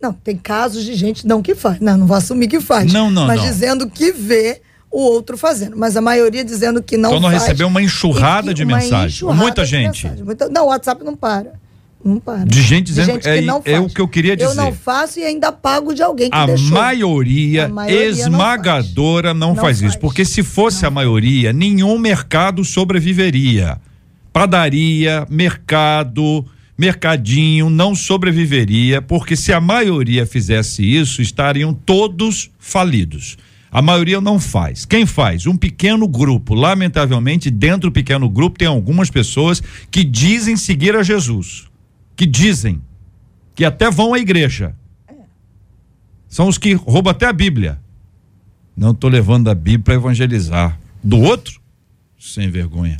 Speaker 6: Não, tem casos de gente não que faz. Não, não vou assumir que faz.
Speaker 2: Não, não,
Speaker 6: Mas
Speaker 2: não.
Speaker 6: dizendo que vê o outro fazendo. Mas a maioria dizendo que não
Speaker 2: Então,
Speaker 6: faz.
Speaker 2: recebemos uma enxurrada
Speaker 6: e que-
Speaker 2: de
Speaker 6: uma
Speaker 2: mensagem.
Speaker 6: enxurrada
Speaker 2: Muita
Speaker 6: de
Speaker 2: gente.
Speaker 6: mensagem. Muita- Não, o WhatsApp não para. Não para.
Speaker 2: De gente dizendo
Speaker 6: gente que
Speaker 2: é,
Speaker 6: não
Speaker 2: é
Speaker 6: faz.
Speaker 2: o que eu queria dizer.
Speaker 6: Eu não faço e ainda pago de alguém que
Speaker 2: a
Speaker 6: deixou.
Speaker 2: maioria,
Speaker 6: A maioria não
Speaker 2: esmagadora não,
Speaker 6: Não
Speaker 2: faz. isso,
Speaker 6: faz.
Speaker 2: porque se fosse a maioria, nenhum mercado sobreviveria. Padaria, mercado, mercadinho não sobreviveria, porque se a maioria fizesse isso, estariam todos falidos. A maioria não faz. Quem faz? Um pequeno grupo. Lamentavelmente, dentro do pequeno grupo tem algumas pessoas que dizem seguir a Jesus. Que dizem. Que até vão à igreja. São os que roubam até a Bíblia. Não estou levando a Bíblia para evangelizar. Do outro? Sem vergonha.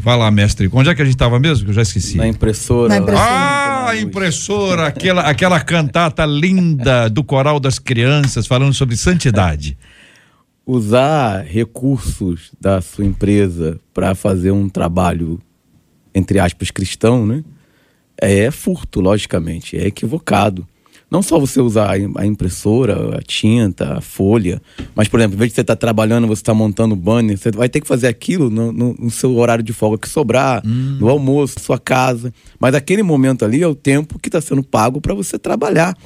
Speaker 2: Vai lá, mestre. Onde é que a gente estava mesmo? Que eu já esqueci.
Speaker 4: Na impressora.
Speaker 6: Na impressora.
Speaker 2: Ah, a impressora, aquela, aquela cantata linda do coral das crianças falando sobre santidade.
Speaker 4: Usar recursos da sua empresa para fazer um trabalho, entre aspas, cristão, né? É furto, logicamente, é equivocado. Não só você usar a im- a impressora, a tinta, a folha, mas, por exemplo, em vez de você estar trabalhando, você está montando banner, você vai ter que fazer aquilo no, no- no seu horário de folga que sobrar, no almoço, sua casa. Mas aquele momento ali é o tempo que está sendo pago para você trabalhar.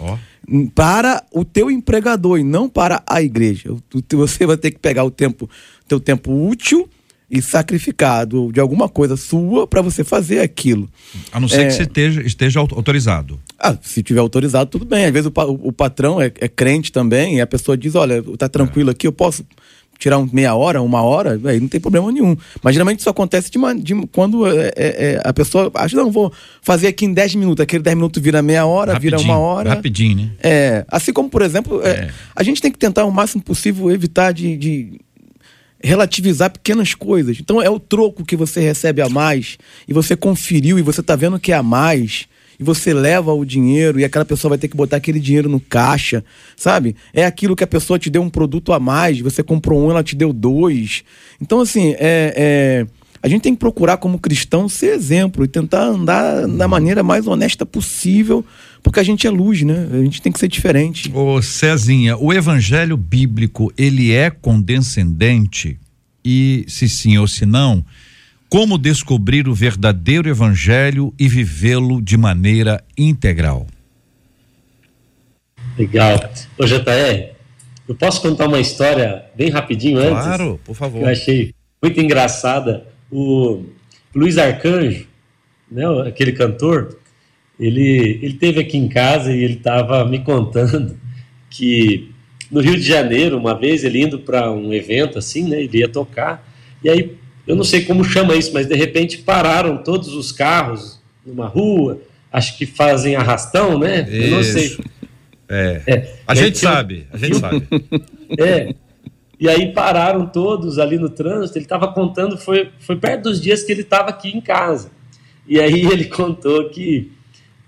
Speaker 4: Hum, Para o teu empregador e não para a igreja. Você vai ter que pegar o tempo, teu tempo útil e sacrificado de alguma coisa sua para você fazer aquilo.
Speaker 2: A não ser
Speaker 4: É.
Speaker 2: que você esteja, esteja au- autorizado.
Speaker 4: Ah, se tiver autorizado, tudo bem. Às vezes o, o- o patrão é, é crente também e a pessoa diz: olha, tá tranquilo aqui, eu posso tirar um meia hora, uma hora, aí não tem problema nenhum. Mas geralmente isso acontece de, uma- de- quando é, é- é, a pessoa acha, não, vou fazer aqui em 10 minutos, aquele 10 minutos vira meia hora, vira
Speaker 2: Rapidinho,
Speaker 4: uma hora.
Speaker 2: Rapidinho, né?
Speaker 4: É, assim como, por exemplo, é,
Speaker 2: É.
Speaker 4: a gente tem que tentar o máximo possível evitar de, de relativizar pequenas coisas. Então é o troco que você recebe a mais e você conferiu e você tá vendo que é a mais e você leva o dinheiro e aquela pessoa vai ter que botar aquele dinheiro no caixa, sabe? É aquilo que a pessoa te deu um produto a mais, você comprou um, ela te deu dois. Então assim, é, é a gente tem que procurar como cristão ser exemplo e tentar andar da maneira mais honesta possível, porque a gente é luz, né? A gente tem que ser diferente.
Speaker 2: Ô Cezinha, o evangelho bíblico, ele é condescendente? E se sim ou se não, como descobrir o verdadeiro evangelho e vivê-lo de maneira integral?
Speaker 5: Legal. Ô, JR, eu posso contar uma história bem rapidinho antes?
Speaker 2: por
Speaker 5: que eu achei muito engraçada. O Luiz Arcanjo, né, aquele cantor, ele, ele teve aqui em casa e ele estava me contando que no Rio de Janeiro, uma vez, ele indo para um evento assim, né, ele ia tocar, e aí, eu não sei como chama isso, mas de repente pararam todos os carros numa rua, acho que fazem arrastão, né? Eu não sei.
Speaker 2: Isso. É.
Speaker 5: É,
Speaker 2: A
Speaker 5: aí
Speaker 2: gente sabe, a gente sabe.
Speaker 5: é. E aí pararam todos ali no trânsito. Ele estava contando, foi, foi perto dos dias que ele estava aqui em casa. E aí ele contou que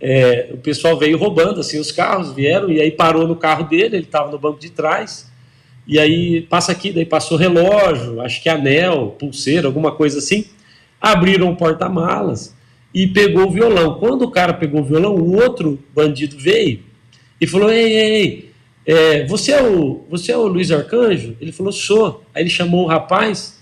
Speaker 5: é, o pessoal veio roubando, assim, os carros vieram e aí parou no carro dele, ele estava no banco de trás. E aí passa aqui, daí passou relógio, acho que anel, pulseira, alguma coisa assim. Abriram o porta-malas e pegou o violão. Quando o cara pegou o violão, o outro bandido veio e falou: Ei, ei, ei, é, você, é o, você é o Luiz Arcanjo? Ele falou: Sou. Aí ele chamou o rapaz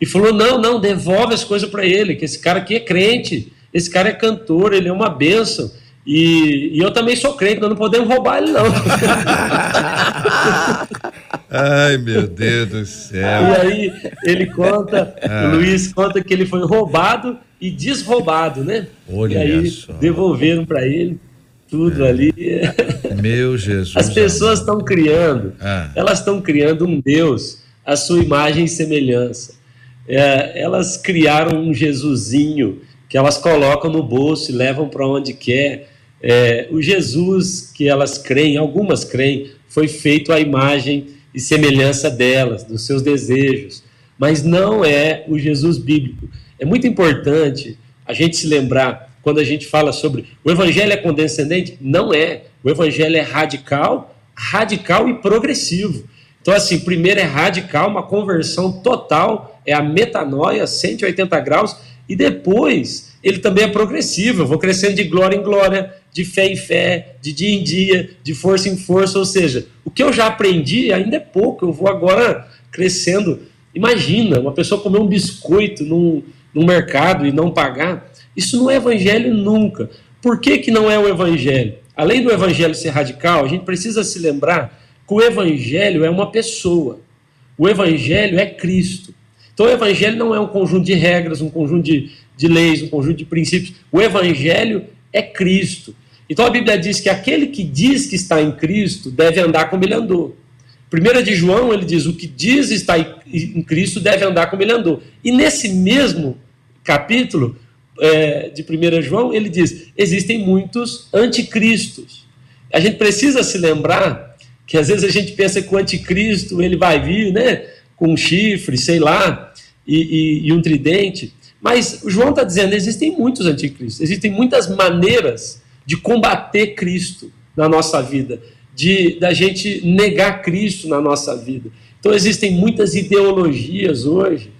Speaker 5: e falou: Não, não, devolve as coisas para ele, que esse cara aqui é crente, esse cara é cantor, ele é uma benção. E, e eu também sou crente, nós não podemos roubar ele, não.
Speaker 2: Ai, meu Deus do céu.
Speaker 5: E aí ele conta,
Speaker 2: Ah.
Speaker 5: o Luiz conta que ele foi roubado e desroubado, né?
Speaker 2: Olha
Speaker 5: e aí
Speaker 2: só.
Speaker 5: Devolveram para ele tudo ali.
Speaker 2: Meu Jesus.
Speaker 5: As pessoas estão criando,
Speaker 2: Ah.
Speaker 5: elas estão criando um Deus, a sua imagem e semelhança. É, elas criaram um Jesusinho que elas colocam no bolso e levam para onde quer. É, o Jesus que elas creem, algumas creem, foi feito à imagem e semelhança delas, dos seus desejos, mas não é o Jesus bíblico. É muito importante a gente se lembrar quando a gente fala sobre o evangelho é condescendente, não é. O evangelho é radical, radical e progressivo. Então, assim, primeiro é radical, uma conversão total, é a metanoia, 180 graus, e depois ele também é progressivo. Eu vou crescendo de glória em glória, de fé em fé, de dia em dia, de força em força. Ou seja, o que eu já aprendi ainda é pouco, eu vou agora crescendo. Imagina, uma pessoa comer um biscoito num, num mercado e não pagar. Isso não é evangelho nunca. Por que, que não é o evangelho? Além do evangelho ser radical, a gente precisa se lembrar que o evangelho é uma pessoa. O evangelho é Cristo. Então o evangelho não é um conjunto de regras, um conjunto de, de leis, um conjunto de princípios. O evangelho é Cristo. Então a Bíblia diz que aquele que diz que está em Cristo deve andar como ele andou. Primeira de João, ele diz: o que diz estar em Cristo deve andar como ele andou. E nesse mesmo capítulo é, de 1 João, ele diz: existem muitos anticristos. A gente precisa se lembrar que às vezes a gente pensa que o anticristo ele vai vir, né, com um chifre, sei lá, e, e, e um tridente. Mas João está dizendo: existem muitos anticristos, existem muitas maneiras de combater Cristo na nossa vida, de da gente negar Cristo na nossa vida. Então existem muitas ideologias hoje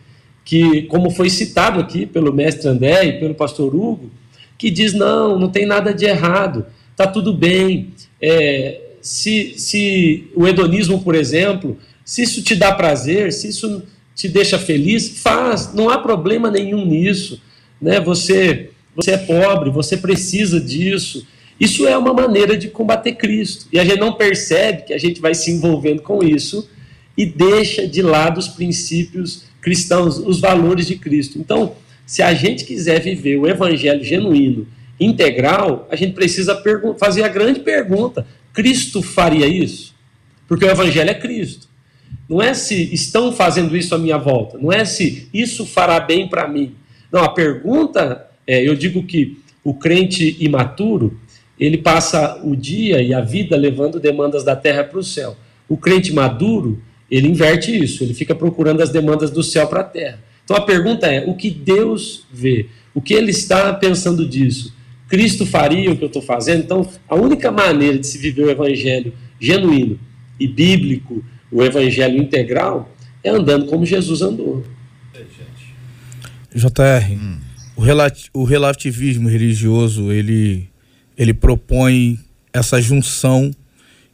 Speaker 5: que, como foi citado aqui pelo mestre André e pelo pastor Hugo, que diz não, não tem nada de errado, tá tudo bem. É, se, se o hedonismo, por exemplo, se isso te dá prazer, se isso te deixa feliz, faz, não há problema nenhum nisso. Né? Você você é pobre, você precisa disso. Isso é uma maneira de combater Cristo. E a gente não percebe que a gente vai se envolvendo com isso e deixa de lado os princípios cristãos, os valores de Cristo. Então, se a gente quiser viver o evangelho genuíno, integral, a gente precisa fazer a grande pergunta: Cristo faria isso? Porque o evangelho é Cristo. Não é se estão fazendo isso à minha volta, não é se isso fará bem para mim. Não, a pergunta é, eu digo que o crente imaturo, ele passa o dia e a vida levando demandas da terra para o céu. O crente maduro, ele inverte isso, ele fica procurando as demandas do céu para a terra. Então a pergunta é: o que Deus vê? O que ele está pensando disso? Cristo faria o que eu estou fazendo? Então, a única maneira de se viver o evangelho genuíno e bíblico, o evangelho integral, é andando como Jesus andou.
Speaker 3: JR, hum o relativismo religioso ele, ele propõe essa junção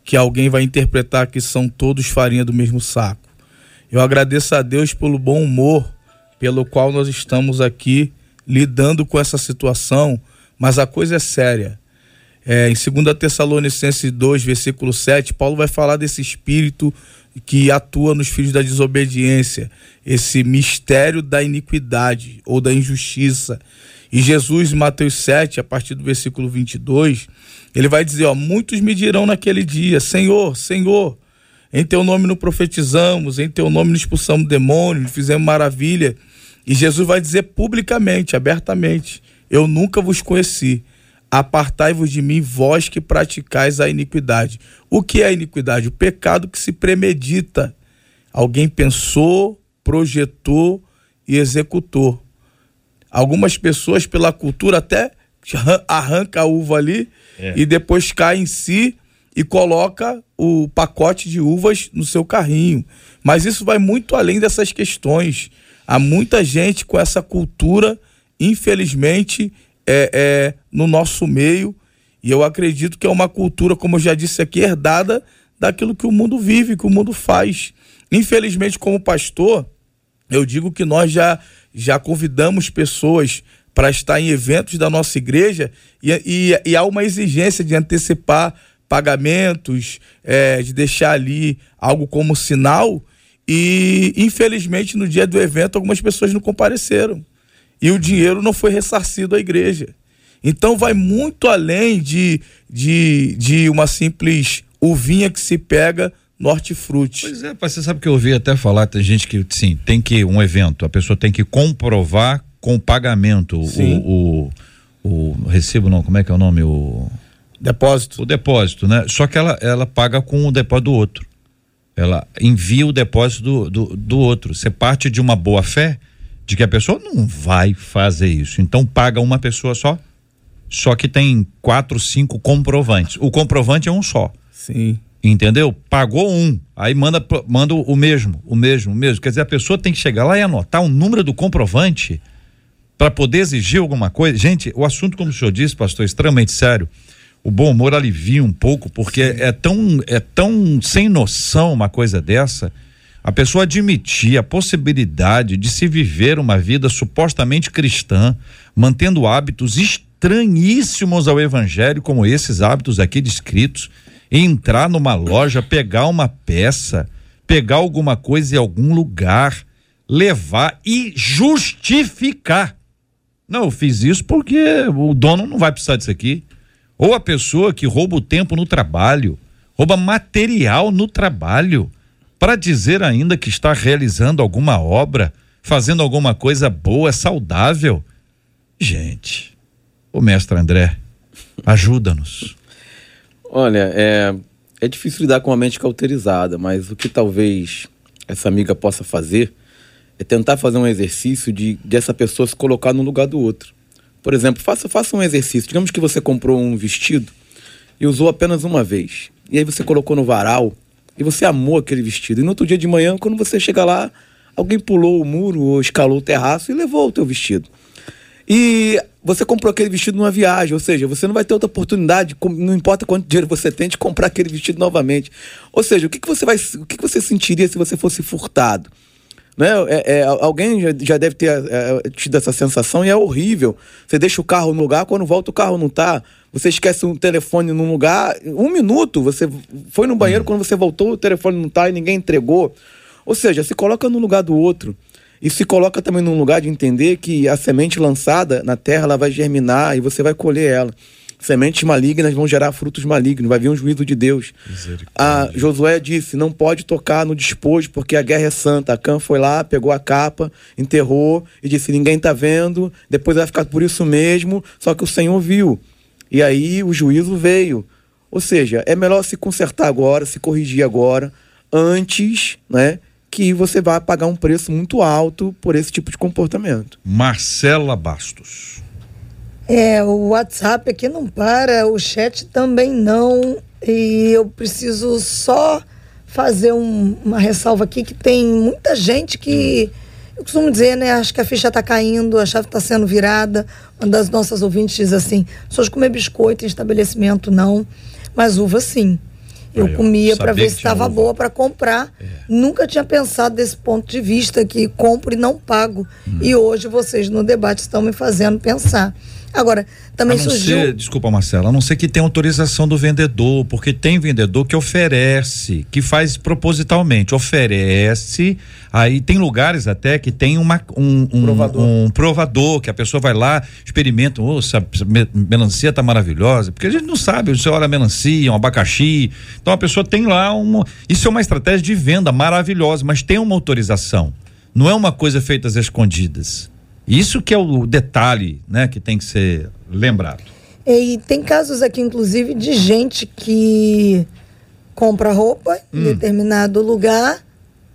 Speaker 3: que alguém vai interpretar que são todos farinha do mesmo saco. Eu agradeço a Deus pelo bom humor pelo qual nós estamos aqui lidando com essa situação, mas a coisa é séria. É, em 2 Tessalonicenses 2, versículo 7, Paulo vai falar desse espírito que atua nos filhos da desobediência, esse mistério da iniquidade ou da injustiça. E Jesus, em Mateus 7, a partir do versículo 22, ele vai dizer: ó, Muitos me dirão naquele dia: Senhor, Senhor, em teu nome nos profetizamos, em teu nome nos expulsamos demônios, fizemos maravilha. E Jesus vai dizer publicamente, abertamente: Eu nunca vos conheci. Apartai-vos de mim, vós que praticais a iniquidade. O que é a iniquidade? O pecado que se premedita. Alguém pensou, projetou e executou. Algumas pessoas, pela cultura, até arranca a uva ali é. e depois cai em si e coloca o pacote de uvas no seu carrinho. Mas isso vai muito além dessas questões. Há muita gente com essa cultura, infelizmente, é, é, no nosso meio. E eu acredito que é uma cultura, como eu já disse aqui, herdada daquilo que o mundo vive, que o mundo faz. Infelizmente, como pastor, eu digo que nós já, já convidamos pessoas para estar em eventos da nossa igreja e, e, e há uma exigência de antecipar pagamentos, é, de deixar ali algo como sinal. E, infelizmente, no dia do evento, algumas pessoas não compareceram e o dinheiro não foi ressarcido à igreja. Então vai muito além de, de, de uma simples uvinha que se pega no hortifruti.
Speaker 2: Pois é, você sabe que eu ouvi até falar, tem gente que, sim, tem que, um evento, a pessoa tem que comprovar com pagamento o, o, o, recibo, não, como é que é o nome? O
Speaker 3: depósito.
Speaker 2: O depósito, né? Só que ela, ela paga com o depósito do outro. Ela envia o depósito do, do, do outro. Você parte de uma boa fé, de que a pessoa não vai fazer isso. Então paga uma pessoa só, só que tem quatro, cinco comprovantes. O comprovante é um só.
Speaker 3: Sim.
Speaker 2: Entendeu? Pagou um, aí manda, manda o mesmo, o mesmo, o mesmo. Quer dizer, a pessoa tem que chegar lá e anotar o número do comprovante para poder exigir alguma coisa. Gente, o assunto, como o senhor disse, pastor, é extremamente sério. O bom humor alivia um pouco, porque é tão, é tão sem noção uma coisa dessa a pessoa admitir a possibilidade de se viver uma vida supostamente cristã, mantendo hábitos estranhíssimos ao evangelho, como esses hábitos aqui descritos, entrar numa loja, pegar uma peça, pegar alguma coisa em algum lugar, levar e justificar. Não, eu fiz isso porque o dono não vai precisar disso aqui. Ou a pessoa que rouba o tempo no trabalho, rouba material no trabalho, para dizer ainda que está realizando alguma obra, fazendo alguma coisa boa, saudável. Gente, o mestre André, ajuda-nos.
Speaker 4: Olha, é, é difícil lidar com a mente cauterizada, mas o que talvez essa amiga possa fazer é tentar fazer um exercício de dessa pessoa se colocar no lugar do outro. Por exemplo, faça, faça um exercício. Digamos que você comprou um vestido e usou apenas uma vez. E aí você colocou no varal e você amou aquele vestido. E no outro dia de manhã, quando você chega lá, alguém pulou o muro ou escalou o terraço e levou o teu vestido. E você comprou aquele vestido numa viagem, ou seja, você não vai ter outra oportunidade, não importa quanto dinheiro você tem, de comprar aquele vestido novamente. Ou seja, o que, que você vai, o que, que você sentiria se você fosse furtado? Né? É, é, alguém já, já deve ter é, tido essa sensação e é horrível. Você deixa o carro no lugar, quando volta o carro não está. Você esquece um telefone num lugar, um minuto, você foi no banheiro, quando você voltou, o telefone não está e ninguém entregou. Ou seja, se coloca no lugar do outro. E se coloca também num lugar de entender que a semente lançada na terra ela vai germinar e você vai colher ela. Sementes malignas vão gerar frutos malignos, vai vir um juízo de Deus. A Josué disse: não pode tocar no despojo, porque a guerra é santa. Acã foi lá, pegou a capa, enterrou e disse: ninguém está vendo, depois vai ficar por isso mesmo. Só que o Senhor viu. E aí o juízo veio. Ou seja, é melhor se consertar agora, se corrigir agora, antes, né? que você vai pagar um preço muito alto por esse tipo de comportamento.
Speaker 2: Marcela Bastos.
Speaker 6: É, o WhatsApp aqui não para, o chat também não. E eu preciso só fazer um, uma ressalva aqui que tem muita gente que. Eu costumo dizer, né? Acho que a ficha está caindo, a chave está sendo virada. Uma das nossas ouvintes diz assim: pessoas comer biscoito em estabelecimento, não, mas uva sim. Eu Aí, comia para ver se estava boa para comprar. É. Nunca tinha pensado desse ponto de vista que compro e não pago. Hum. E hoje vocês no debate estão me fazendo pensar. Agora, também a não surgiu.
Speaker 2: Ser, desculpa, Marcela, a não ser que tenha autorização do vendedor, porque tem vendedor que oferece, que faz propositalmente, oferece. Aí tem lugares até que tem uma, um, um, provador. um provador, que a pessoa vai lá, experimenta, oh, essa melancia tá maravilhosa, porque a gente não sabe, você olha a melancia, um abacaxi. Então a pessoa tem lá uma. Isso é uma estratégia de venda maravilhosa, mas tem uma autorização. Não é uma coisa feita às escondidas. Isso que é o detalhe, né, que tem que ser lembrado.
Speaker 6: E tem casos aqui, inclusive, de gente que compra roupa hum. em determinado lugar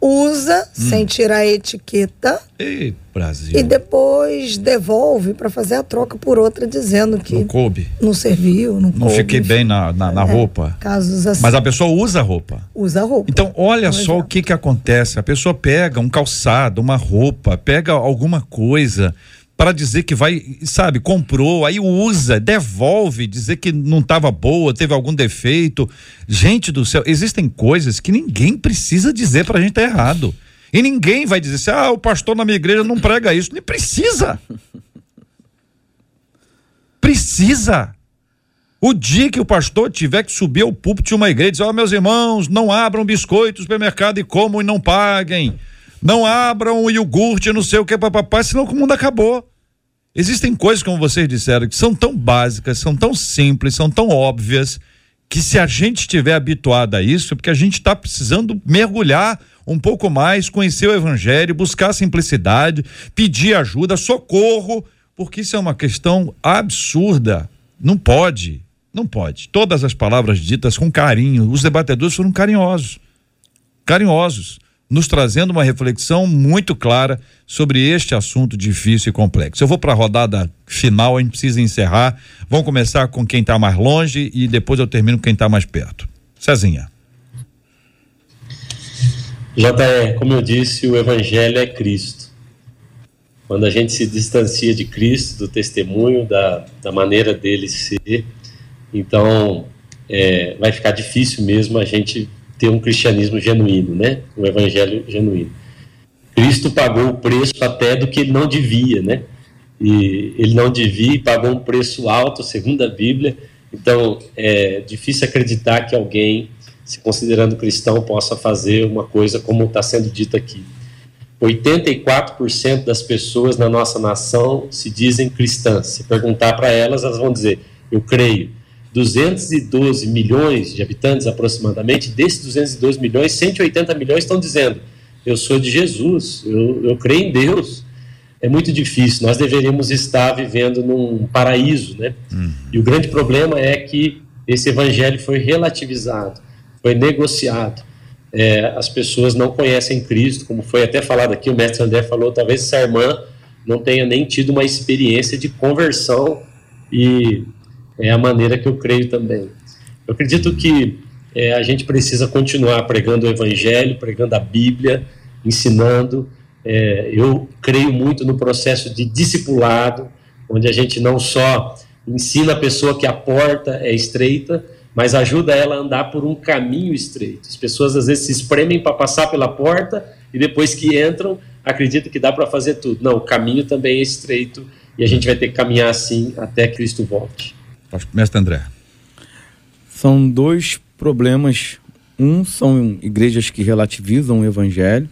Speaker 6: usa hum. sem tirar a etiqueta.
Speaker 2: E Brasil.
Speaker 6: E depois devolve para fazer a troca por outra dizendo que
Speaker 2: não coube.
Speaker 6: Não serviu, não,
Speaker 2: não coube, fiquei bem na, na, na é, roupa.
Speaker 6: Casos assim.
Speaker 2: Mas a pessoa usa a roupa.
Speaker 6: Usa a roupa.
Speaker 2: Então, olha só o que que acontece. A pessoa pega um calçado, uma roupa, pega alguma coisa para dizer que vai, sabe, comprou, aí usa, devolve, dizer que não estava boa, teve algum defeito. Gente do céu, existem coisas que ninguém precisa dizer para a gente tá errado. E ninguém vai dizer assim: "Ah, o pastor na minha igreja não prega isso". Nem precisa. Precisa. O dia que o pastor tiver que subir ao púlpito de uma igreja e dizer: Ó, oh, meus irmãos, não abram biscoito no supermercado e comam e não paguem. Não abram o iogurte, não sei o que, papapá, senão o mundo acabou. Existem coisas, como vocês disseram, que são tão básicas, são tão simples, são tão óbvias, que se a gente estiver habituado a isso, é porque a gente está precisando mergulhar um pouco mais, conhecer o evangelho, buscar simplicidade, pedir ajuda, socorro, porque isso é uma questão absurda. Não pode, não pode. Todas as palavras ditas com carinho, os debatedores foram carinhosos. Carinhosos nos trazendo uma reflexão muito clara sobre este assunto difícil e complexo. Eu vou para a rodada final, a gente precisa encerrar. Vamos começar com quem está mais longe e depois eu termino com quem está mais perto. Cezinha.
Speaker 5: JE, como eu disse, o Evangelho é Cristo. Quando a gente se distancia de Cristo, do testemunho, da, da maneira dele ser, então é, vai ficar difícil mesmo a gente ter um cristianismo genuíno, né? Um evangelho genuíno. Cristo pagou o preço até do que ele não devia, né? e ele não devia e pagou um preço alto, segundo a Bíblia. Então, é difícil acreditar que alguém, se considerando cristão, possa fazer uma coisa como está sendo dito aqui. 84% das pessoas na nossa nação se dizem cristãs. Se perguntar para elas, elas vão dizer: Eu creio. 212 milhões de habitantes aproximadamente, desses 212 milhões, 180 milhões estão dizendo: Eu sou de Jesus, eu, eu creio em Deus. É muito difícil, nós deveríamos estar vivendo num paraíso, né? Uhum. E o grande problema é que esse evangelho foi relativizado, foi negociado. É, as pessoas não conhecem Cristo, como foi até falado aqui, o mestre André falou, talvez essa irmã não tenha nem tido uma experiência de conversão e é a maneira que eu creio também. Eu acredito que é, a gente precisa continuar pregando o Evangelho, pregando a Bíblia, ensinando. É, eu creio muito no processo de discipulado, onde a gente não só ensina a pessoa que a porta é estreita, mas ajuda ela a andar por um caminho estreito. As pessoas às vezes se espremem para passar pela porta e depois que entram acreditam que dá para fazer tudo. Não, o caminho também é estreito e a gente vai ter que caminhar assim até Cristo volte.
Speaker 2: Mestre André.
Speaker 4: São dois problemas. Um são igrejas que relativizam o evangelho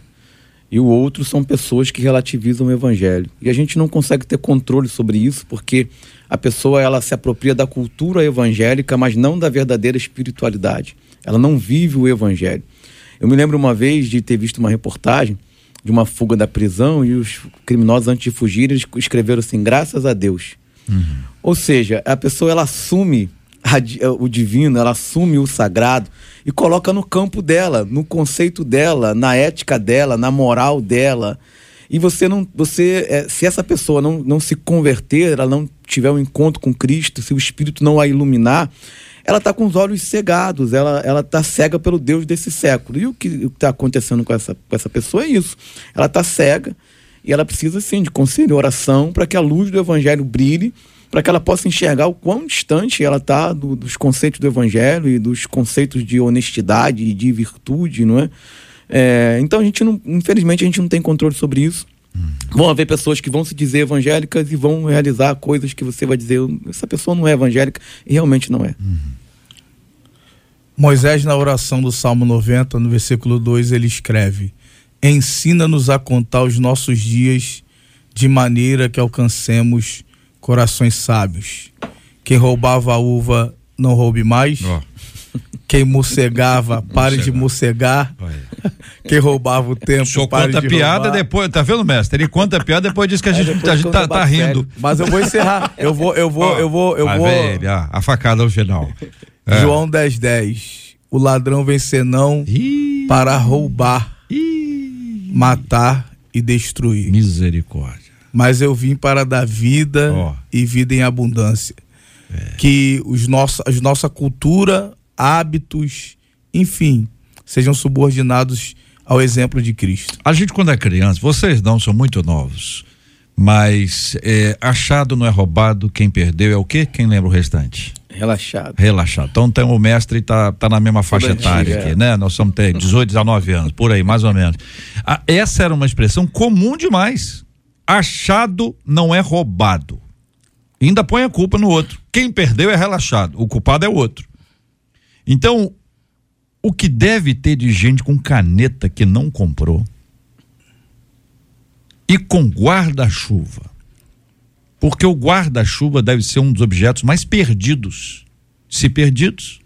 Speaker 4: e o outro são pessoas que relativizam o evangelho. E a gente não consegue ter controle sobre isso porque a pessoa ela se apropria da cultura evangélica, mas não da verdadeira espiritualidade. Ela não vive o evangelho. Eu me lembro uma vez de ter visto uma reportagem de uma fuga da prisão e os criminosos antes de fugir eles escreveram assim: graças a Deus. Uhum. Ou seja, a pessoa ela assume a, o divino, ela assume o sagrado e coloca no campo dela, no conceito dela, na ética dela, na moral dela. E você não, você, é, se essa pessoa não, não se converter, ela não tiver um encontro com Cristo, se o Espírito não a iluminar, ela está com os olhos cegados, ela ela está cega pelo Deus desse século. E o que está acontecendo com essa, com essa pessoa é isso. Ela está cega e ela precisa, sim, de conselho e oração para que a luz do Evangelho brilhe, para que ela possa enxergar o quão distante ela está do, dos conceitos do Evangelho e dos conceitos de honestidade e de virtude, não é? é? então a gente não, infelizmente, a gente não tem controle sobre isso. Hum. Vão haver pessoas que vão se dizer evangélicas e vão realizar coisas que você vai dizer, essa pessoa não é evangélica, e realmente não é. Hum.
Speaker 3: Moisés, na oração do Salmo 90, no versículo 2, ele escreve: Ensina-nos a contar os nossos dias de maneira que alcancemos corações sábios. Quem roubava a uva, não roube mais. Oh. Quem mocegava, pare de mocegar. Quem roubava o tempo,
Speaker 2: Só pare conta de piada roubar. depois, tá vendo, mestre? Ele conta a piada depois diz que a gente, a gente tá, tá rindo.
Speaker 3: Mas eu vou encerrar. Eu vou, eu vou, oh, eu vou, eu vou.
Speaker 2: Ver, a, a facada ao final.
Speaker 3: É. João 10, 10. O ladrão vem senão Ih. para roubar matar e destruir.
Speaker 2: Misericórdia.
Speaker 3: Mas eu vim para dar vida oh. e vida em abundância. É. Que os nosso, a nossa cultura, hábitos, enfim, sejam subordinados ao exemplo de Cristo.
Speaker 2: A gente, quando é criança, vocês não são muito novos, mas é, achado não é roubado, quem perdeu é o quê? Quem lembra o restante?
Speaker 4: Relaxado.
Speaker 2: Relaxado. Então tem, o mestre está tá na mesma faixa etária aqui, é. né? Nós somos ter 18, 19 anos, por aí, mais ou menos. Ah, essa era uma expressão comum demais. Achado não é roubado. Ainda põe a culpa no outro. Quem perdeu é relaxado, o culpado é o outro. Então, o que deve ter de gente com caneta que não comprou e com guarda-chuva porque o guarda-chuva deve ser um dos objetos mais perdidos. Se perdidos,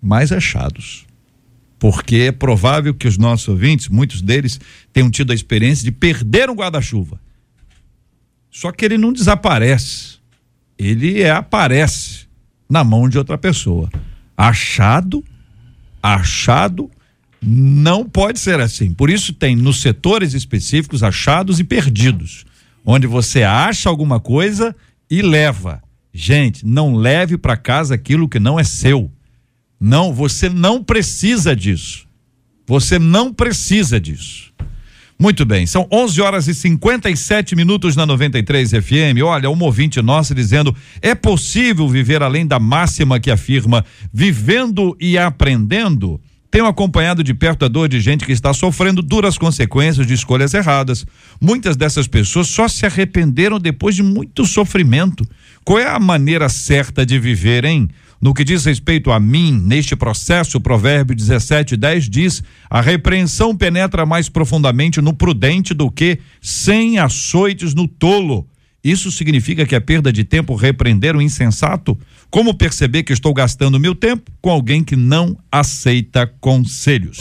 Speaker 2: mais achados. Porque é provável que os nossos ouvintes, muitos deles, tenham tido a experiência de perder um guarda-chuva. Só que ele não desaparece. Ele é, aparece na mão de outra pessoa. Achado, achado, não pode ser assim. Por isso tem nos setores específicos achados e perdidos onde você acha alguma coisa e leva. Gente, não leve para casa aquilo que não é seu. Não, você não precisa disso. Você não precisa disso. Muito bem, são 11 horas e 57 minutos na 93 FM. Olha, um ouvinte nosso dizendo: é possível viver além da máxima que afirma vivendo e aprendendo? Tenho acompanhado de perto a dor de gente que está sofrendo duras consequências de escolhas erradas. Muitas dessas pessoas só se arrependeram depois de muito sofrimento. Qual é a maneira certa de viver, hein? No que diz respeito a mim, neste processo, o provérbio 17, 10 diz: a repreensão penetra mais profundamente no prudente do que sem açoites no tolo. Isso significa que é perda de tempo repreender o insensato? Como perceber que estou gastando meu tempo com alguém que não aceita conselhos?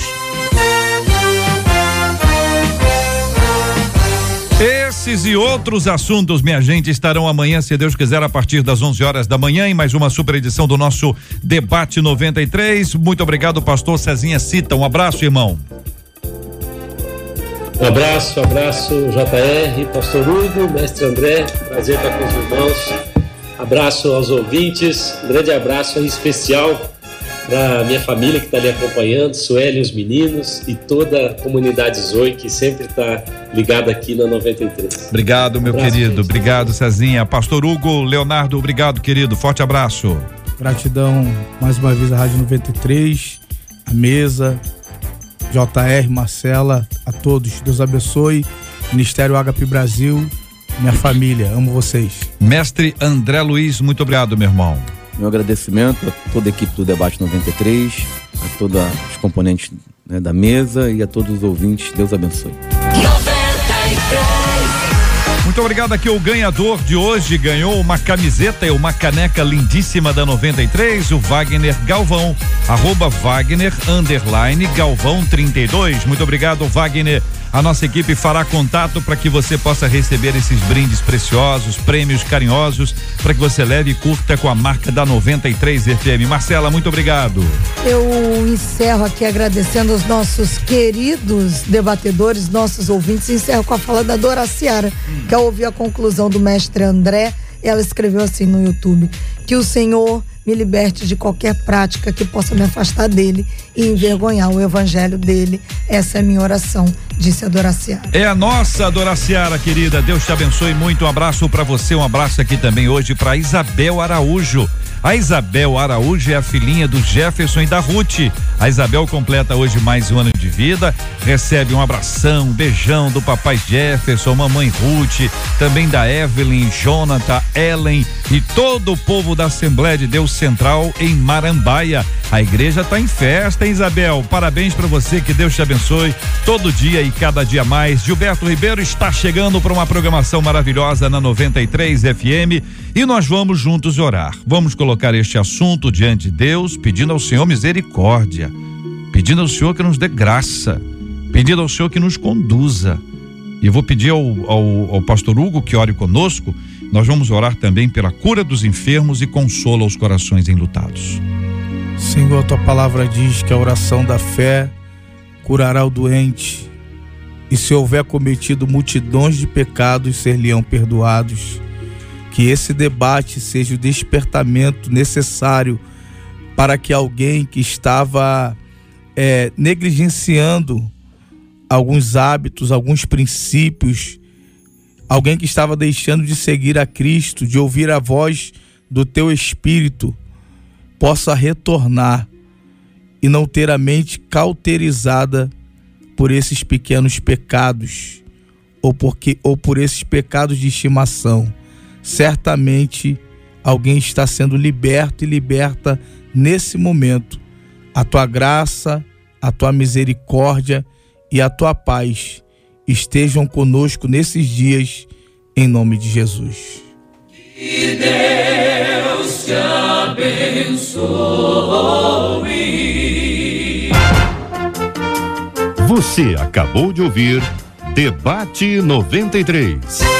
Speaker 2: Esses e outros assuntos, minha gente, estarão amanhã, se Deus quiser, a partir das 11 horas da manhã, em mais uma super edição do nosso Debate 93. Muito obrigado, pastor Cezinha Cita. Um abraço, irmão.
Speaker 5: Um abraço, abraço, JR, Pastor Hugo, Mestre André, prazer estar com os irmãos. Abraço aos ouvintes, um grande abraço em especial para minha família que está ali acompanhando, Sueli e os meninos e toda a comunidade Zoe que sempre está ligada aqui na 93.
Speaker 2: Obrigado, meu
Speaker 5: Abraço,
Speaker 2: querido.
Speaker 5: gente.
Speaker 2: Obrigado, Cezinha. Pastor Hugo, Leonardo, obrigado, querido. Forte abraço.
Speaker 3: Gratidão mais uma vez à Rádio 93, a mesa, JR, Marcela, a todos. Deus abençoe. Ministério HP Brasil, minha família, amo vocês.
Speaker 2: Mestre André Luiz, muito obrigado, meu irmão.
Speaker 4: Meu agradecimento a toda a equipe do Debate 93, a todos os componentes né, da mesa e a todos os ouvintes. Deus abençoe.
Speaker 7: 93.
Speaker 2: Muito obrigado aqui o ganhador de hoje ganhou uma camiseta e uma caneca lindíssima da 93, o Wagner Galvão, arroba Wagner underline Galvão 32. Muito obrigado, Wagner. A nossa equipe fará contato para que você possa receber esses brindes preciosos, prêmios carinhosos, para que você leve e curta com a marca da 93 FM. Marcela, muito obrigado.
Speaker 6: Eu encerro aqui agradecendo os nossos queridos debatedores, nossos ouvintes. Encerro com a fala da Dora Ciara, que ao a conclusão do mestre André, ela escreveu assim no YouTube: Que o Senhor me liberte de qualquer prática que possa me afastar dele e envergonhar o evangelho dele. Essa é a minha oração, disse a Dora Ciara.
Speaker 2: É a nossa Doraciara, querida. Deus te abençoe muito. Um abraço para você, um abraço aqui também hoje para Isabel Araújo. A Isabel Araújo é a filhinha do Jefferson e da Ruth. A Isabel completa hoje mais um ano de vida, recebe um abração, um beijão do papai Jefferson, mamãe Ruth, também da Evelyn, Jonathan, Ellen e todo o povo da Assembleia de Deus Central em Marambaia. A igreja está em festa, hein, Isabel? Parabéns para você, que Deus te abençoe todo dia e cada dia mais. Gilberto Ribeiro está chegando para uma programação maravilhosa na 93 FM e nós vamos juntos orar. Vamos colocar este assunto diante de Deus, pedindo ao Senhor misericórdia, pedindo ao Senhor que nos dê graça, pedindo ao Senhor que nos conduza. E eu vou pedir ao, ao, ao pastor Hugo que ore conosco. Nós vamos orar também pela cura dos enfermos e consola os corações enlutados.
Speaker 3: Senhor, a tua palavra diz que a oração da fé curará o doente, e se houver cometido multidões de pecados, ser-lhe-ão perdoados. Que esse debate seja o despertamento necessário para que alguém que estava eh, negligenciando alguns hábitos, alguns princípios, alguém que estava deixando de seguir a Cristo, de ouvir a voz do teu Espírito, possa retornar e não ter a mente cauterizada por esses pequenos pecados ou porque ou por esses pecados de estimação. Certamente alguém está sendo liberto e liberta nesse momento. A tua graça, a tua misericórdia e a tua paz estejam conosco nesses dias em nome de Jesus.
Speaker 1: Você acabou de ouvir Debate 93.